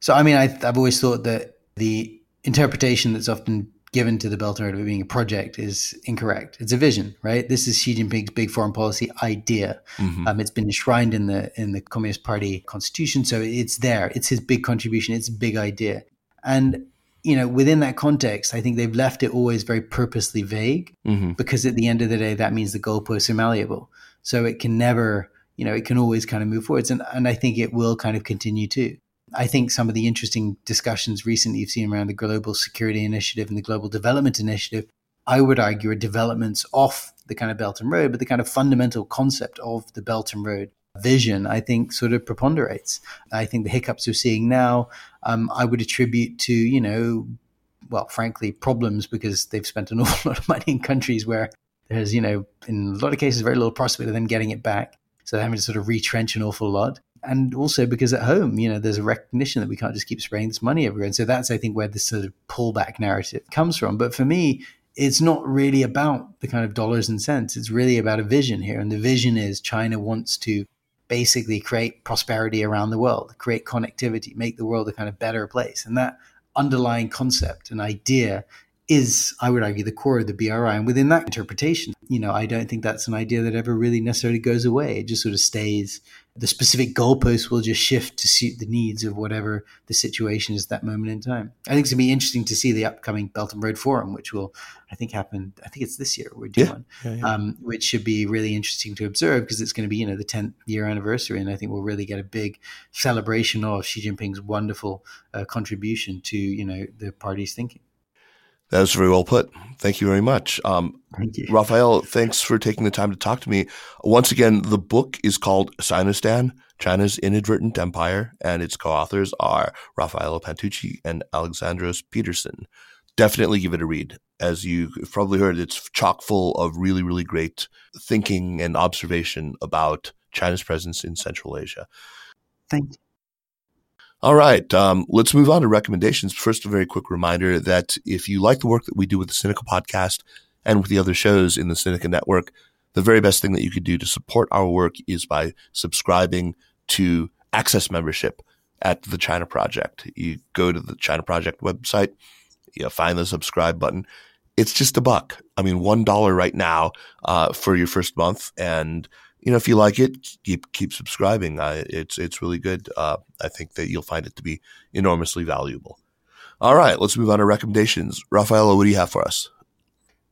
S3: So, I mean, I, have always thought that the interpretation that's often given to the Belt and Road of being a project is incorrect. It's a vision, right? This is Xi Jinping's big foreign policy idea. Mm-hmm. Um, it's been enshrined in the in the Communist Party constitution, so it's there. It's his big contribution. It's a big idea, and you know, within that context, I think they've left it always very purposely vague mm-hmm. because at the end of the day, that means the goalposts are malleable. So it can never, you know, it can always kind of move forwards. And, and I think it will kind of continue to. I think some of the interesting discussions recently you've seen around the Global Security Initiative and the Global Development Initiative, I would argue are developments off the kind of Belt and Road, but the kind of fundamental concept of the Belt and Road vision, I think, sort of preponderates. I think the hiccups we're seeing now, um, I would attribute to, you know, well, frankly, problems because they've spent an awful lot of money in countries where there's, you know, in a lot of cases, very little prospect of them getting it back. So they're having to sort of retrench an awful lot. And also because at home, you know, there's a recognition that we can't just keep spraying this money everywhere. And so that's, I think, where this sort of pullback narrative comes from. But for me, it's not really about the kind of dollars and cents. It's really about a vision here. And the vision is China wants to basically create prosperity around the world, create connectivity, make the world a kind of better place. And that underlying concept and idea is, I would argue, the core of the BRI. And within that interpretation, you know, I don't think that's an idea that ever really necessarily goes away. It just sort of stays. The specific goalposts will just shift to suit the needs of whatever the situation is at that moment in time. I think it's going to be interesting to see the upcoming Belt and Road Forum, which will, I think, happen. I think it's this year we're doing, yeah, yeah, yeah. Um, which should be really interesting to observe because it's going to be, you know, the 10th year anniversary. And I think we'll really get a big celebration of Xi Jinping's wonderful uh, contribution to, you know, the party's thinking.
S2: That was very well put. Thank you very much. Um,
S3: Thank you.
S2: Raphael, thanks for taking the time to talk to me. Once again, the book is called Sinostan, China's Inadvertent Empire, and its co-authors are Raffaello Pantucci and Alexandros Petersen. Definitely give it a read. As you've probably heard, it's chock full of really, really great thinking and observation about China's presence in Central Asia.
S3: Thank you.
S2: All right, um, let's move on to recommendations. First, a very quick reminder that if you like the work that we do with the Sinica podcast and with the other shows in the Sinica network, the very best thing that you could do to support our work is by subscribing to Access membership at the China Project. You go to the China Project website, you find the subscribe button. It's just a buck. I mean, one dollar right now uh, for your first month, and you know if you like it, keep keep subscribing. Uh, it's it's really good. Uh, I think that you'll find it to be enormously valuable. All right, let's move on to recommendations. Raffaello, what do you have for us?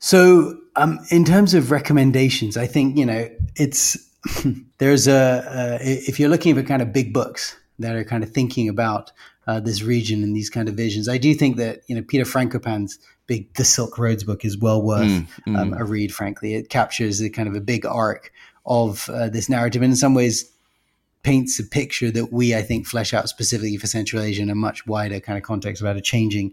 S3: So, um, in terms of recommendations, I think you know it's there's a if you're looking for kind of big books that are kind of thinking about uh, this region and these kind of visions. I do think that you know Peter Frankopan's big The Silk Roads book is well worth mm, mm. Um, a read. Frankly, it captures a kind of a big arc of uh, this narrative, and in some ways paints a picture that we, I think, flesh out specifically for Central Asia in a much wider kind of context about a changing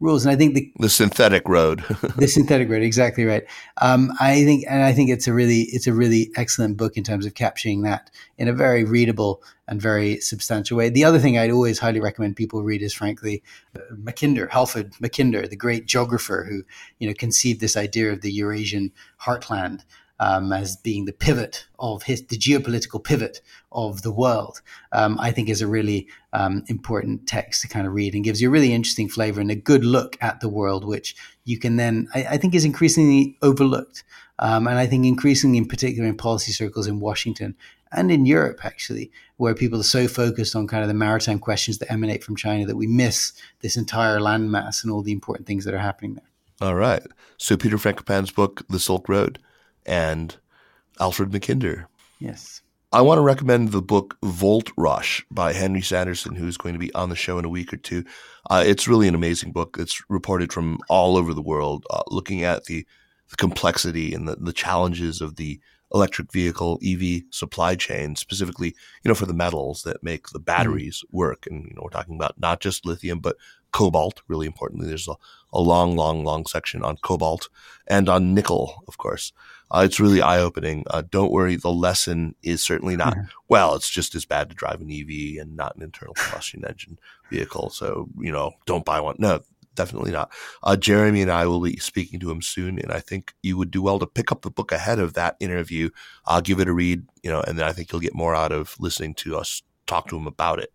S3: rules. And I think the
S2: the synthetic road,
S3: the synthetic road, exactly right. Um, I think, and I think it's a really it's a really excellent book in terms of capturing that in a very readable and very substantial way. The other thing I'd always highly recommend people read is, frankly, uh, Mackinder, Halford Mackinder, the great geographer who you know conceived this idea of the Eurasian heartland um, as being the pivot of his, the geopolitical pivot of the world, um, I think is a really um, important text to kind of read and gives you a really interesting flavor and a good look at the world, which you can then, I, I think, is increasingly overlooked. Um, and I think increasingly, in particular, in policy circles in Washington and in Europe, actually, where people are so focused on kind of the maritime questions that emanate from China that we miss this entire landmass and all the important things that are happening there.
S2: All right. So Peter Frankopan's book, The Silk Road and Halford Mackinder.
S3: Yes.
S2: I want to recommend the book Volt Rush by Henry Sanderson, who's going to be on the show in a week or two. Uh, it's really an amazing book. It's reported from all over the world, uh, looking at the, the complexity and the, the challenges of the electric vehicle EV supply chain, specifically, you know, for the metals that make the batteries mm. work. And, you know, we're talking about not just lithium, but cobalt, really importantly. There's a, a long, long, long section on cobalt and on nickel, of course. Uh, it's really eye opening. Uh, don't worry, the lesson is certainly not, mm-hmm. well, it's just as bad to drive an EV and not an internal combustion engine vehicle. So, you know, don't buy one. No, definitely not. Uh, Jeremy and I will be speaking to him soon, and I think you would do well to pick up the book ahead of that interview. I'll give it a read, you know, and then I think you'll get more out of listening to us talk to him about it.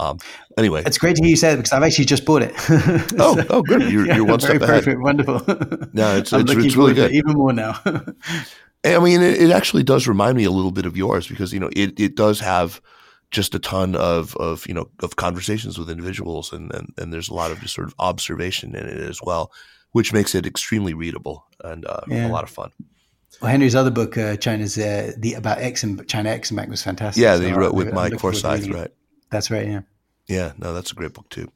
S2: Um, anyway,
S3: it's great to hear you say it because I've actually just bought it.
S2: oh, so, oh, good! You're, yeah, you're one step ahead.
S3: Perfect, wonderful.
S2: No, it's it's, it's really good.
S3: Even more now.
S2: I mean, it, it, actually does remind me a little bit of yours because you know it it does have just a ton of of you know of conversations with individuals and and, and there's a lot of just sort of observation in it as well, which makes it extremely readable and uh, yeah. a lot of fun.
S3: Well, Henry's other book, uh, China's uh, the about X and China X and Bank was fantastic.
S2: Yeah, so he wrote with Mike Forsythe, right?
S3: That's right. Yeah.
S2: Yeah. No, that's a great book too.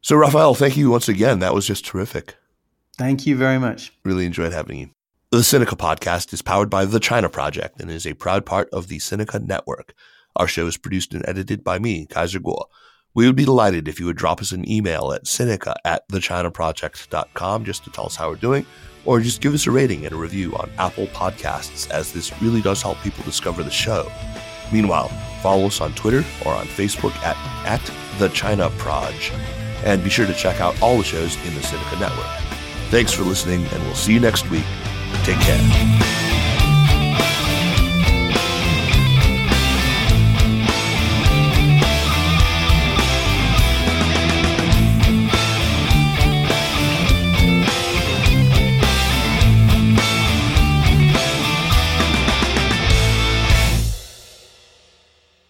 S2: So, Raphael, thank you once again. That was just terrific.
S3: Thank you very much.
S2: Really enjoyed having you. The Sinica podcast is powered by the China Project and is a proud part of the Sinica Network. Our show is produced and edited by me, Kaiser Kuo. We would be delighted if you would drop us an email at Sinica at thechinaproject.com just to tell us how we're doing, or just give us a rating and a review on Apple Podcasts, as this really does help people discover the show. Meanwhile, follow us on Twitter or on Facebook at, at The China Proj. And be sure to check out all the shows in the Sinica Network. Thanks for listening, and we'll see you next week. Take care.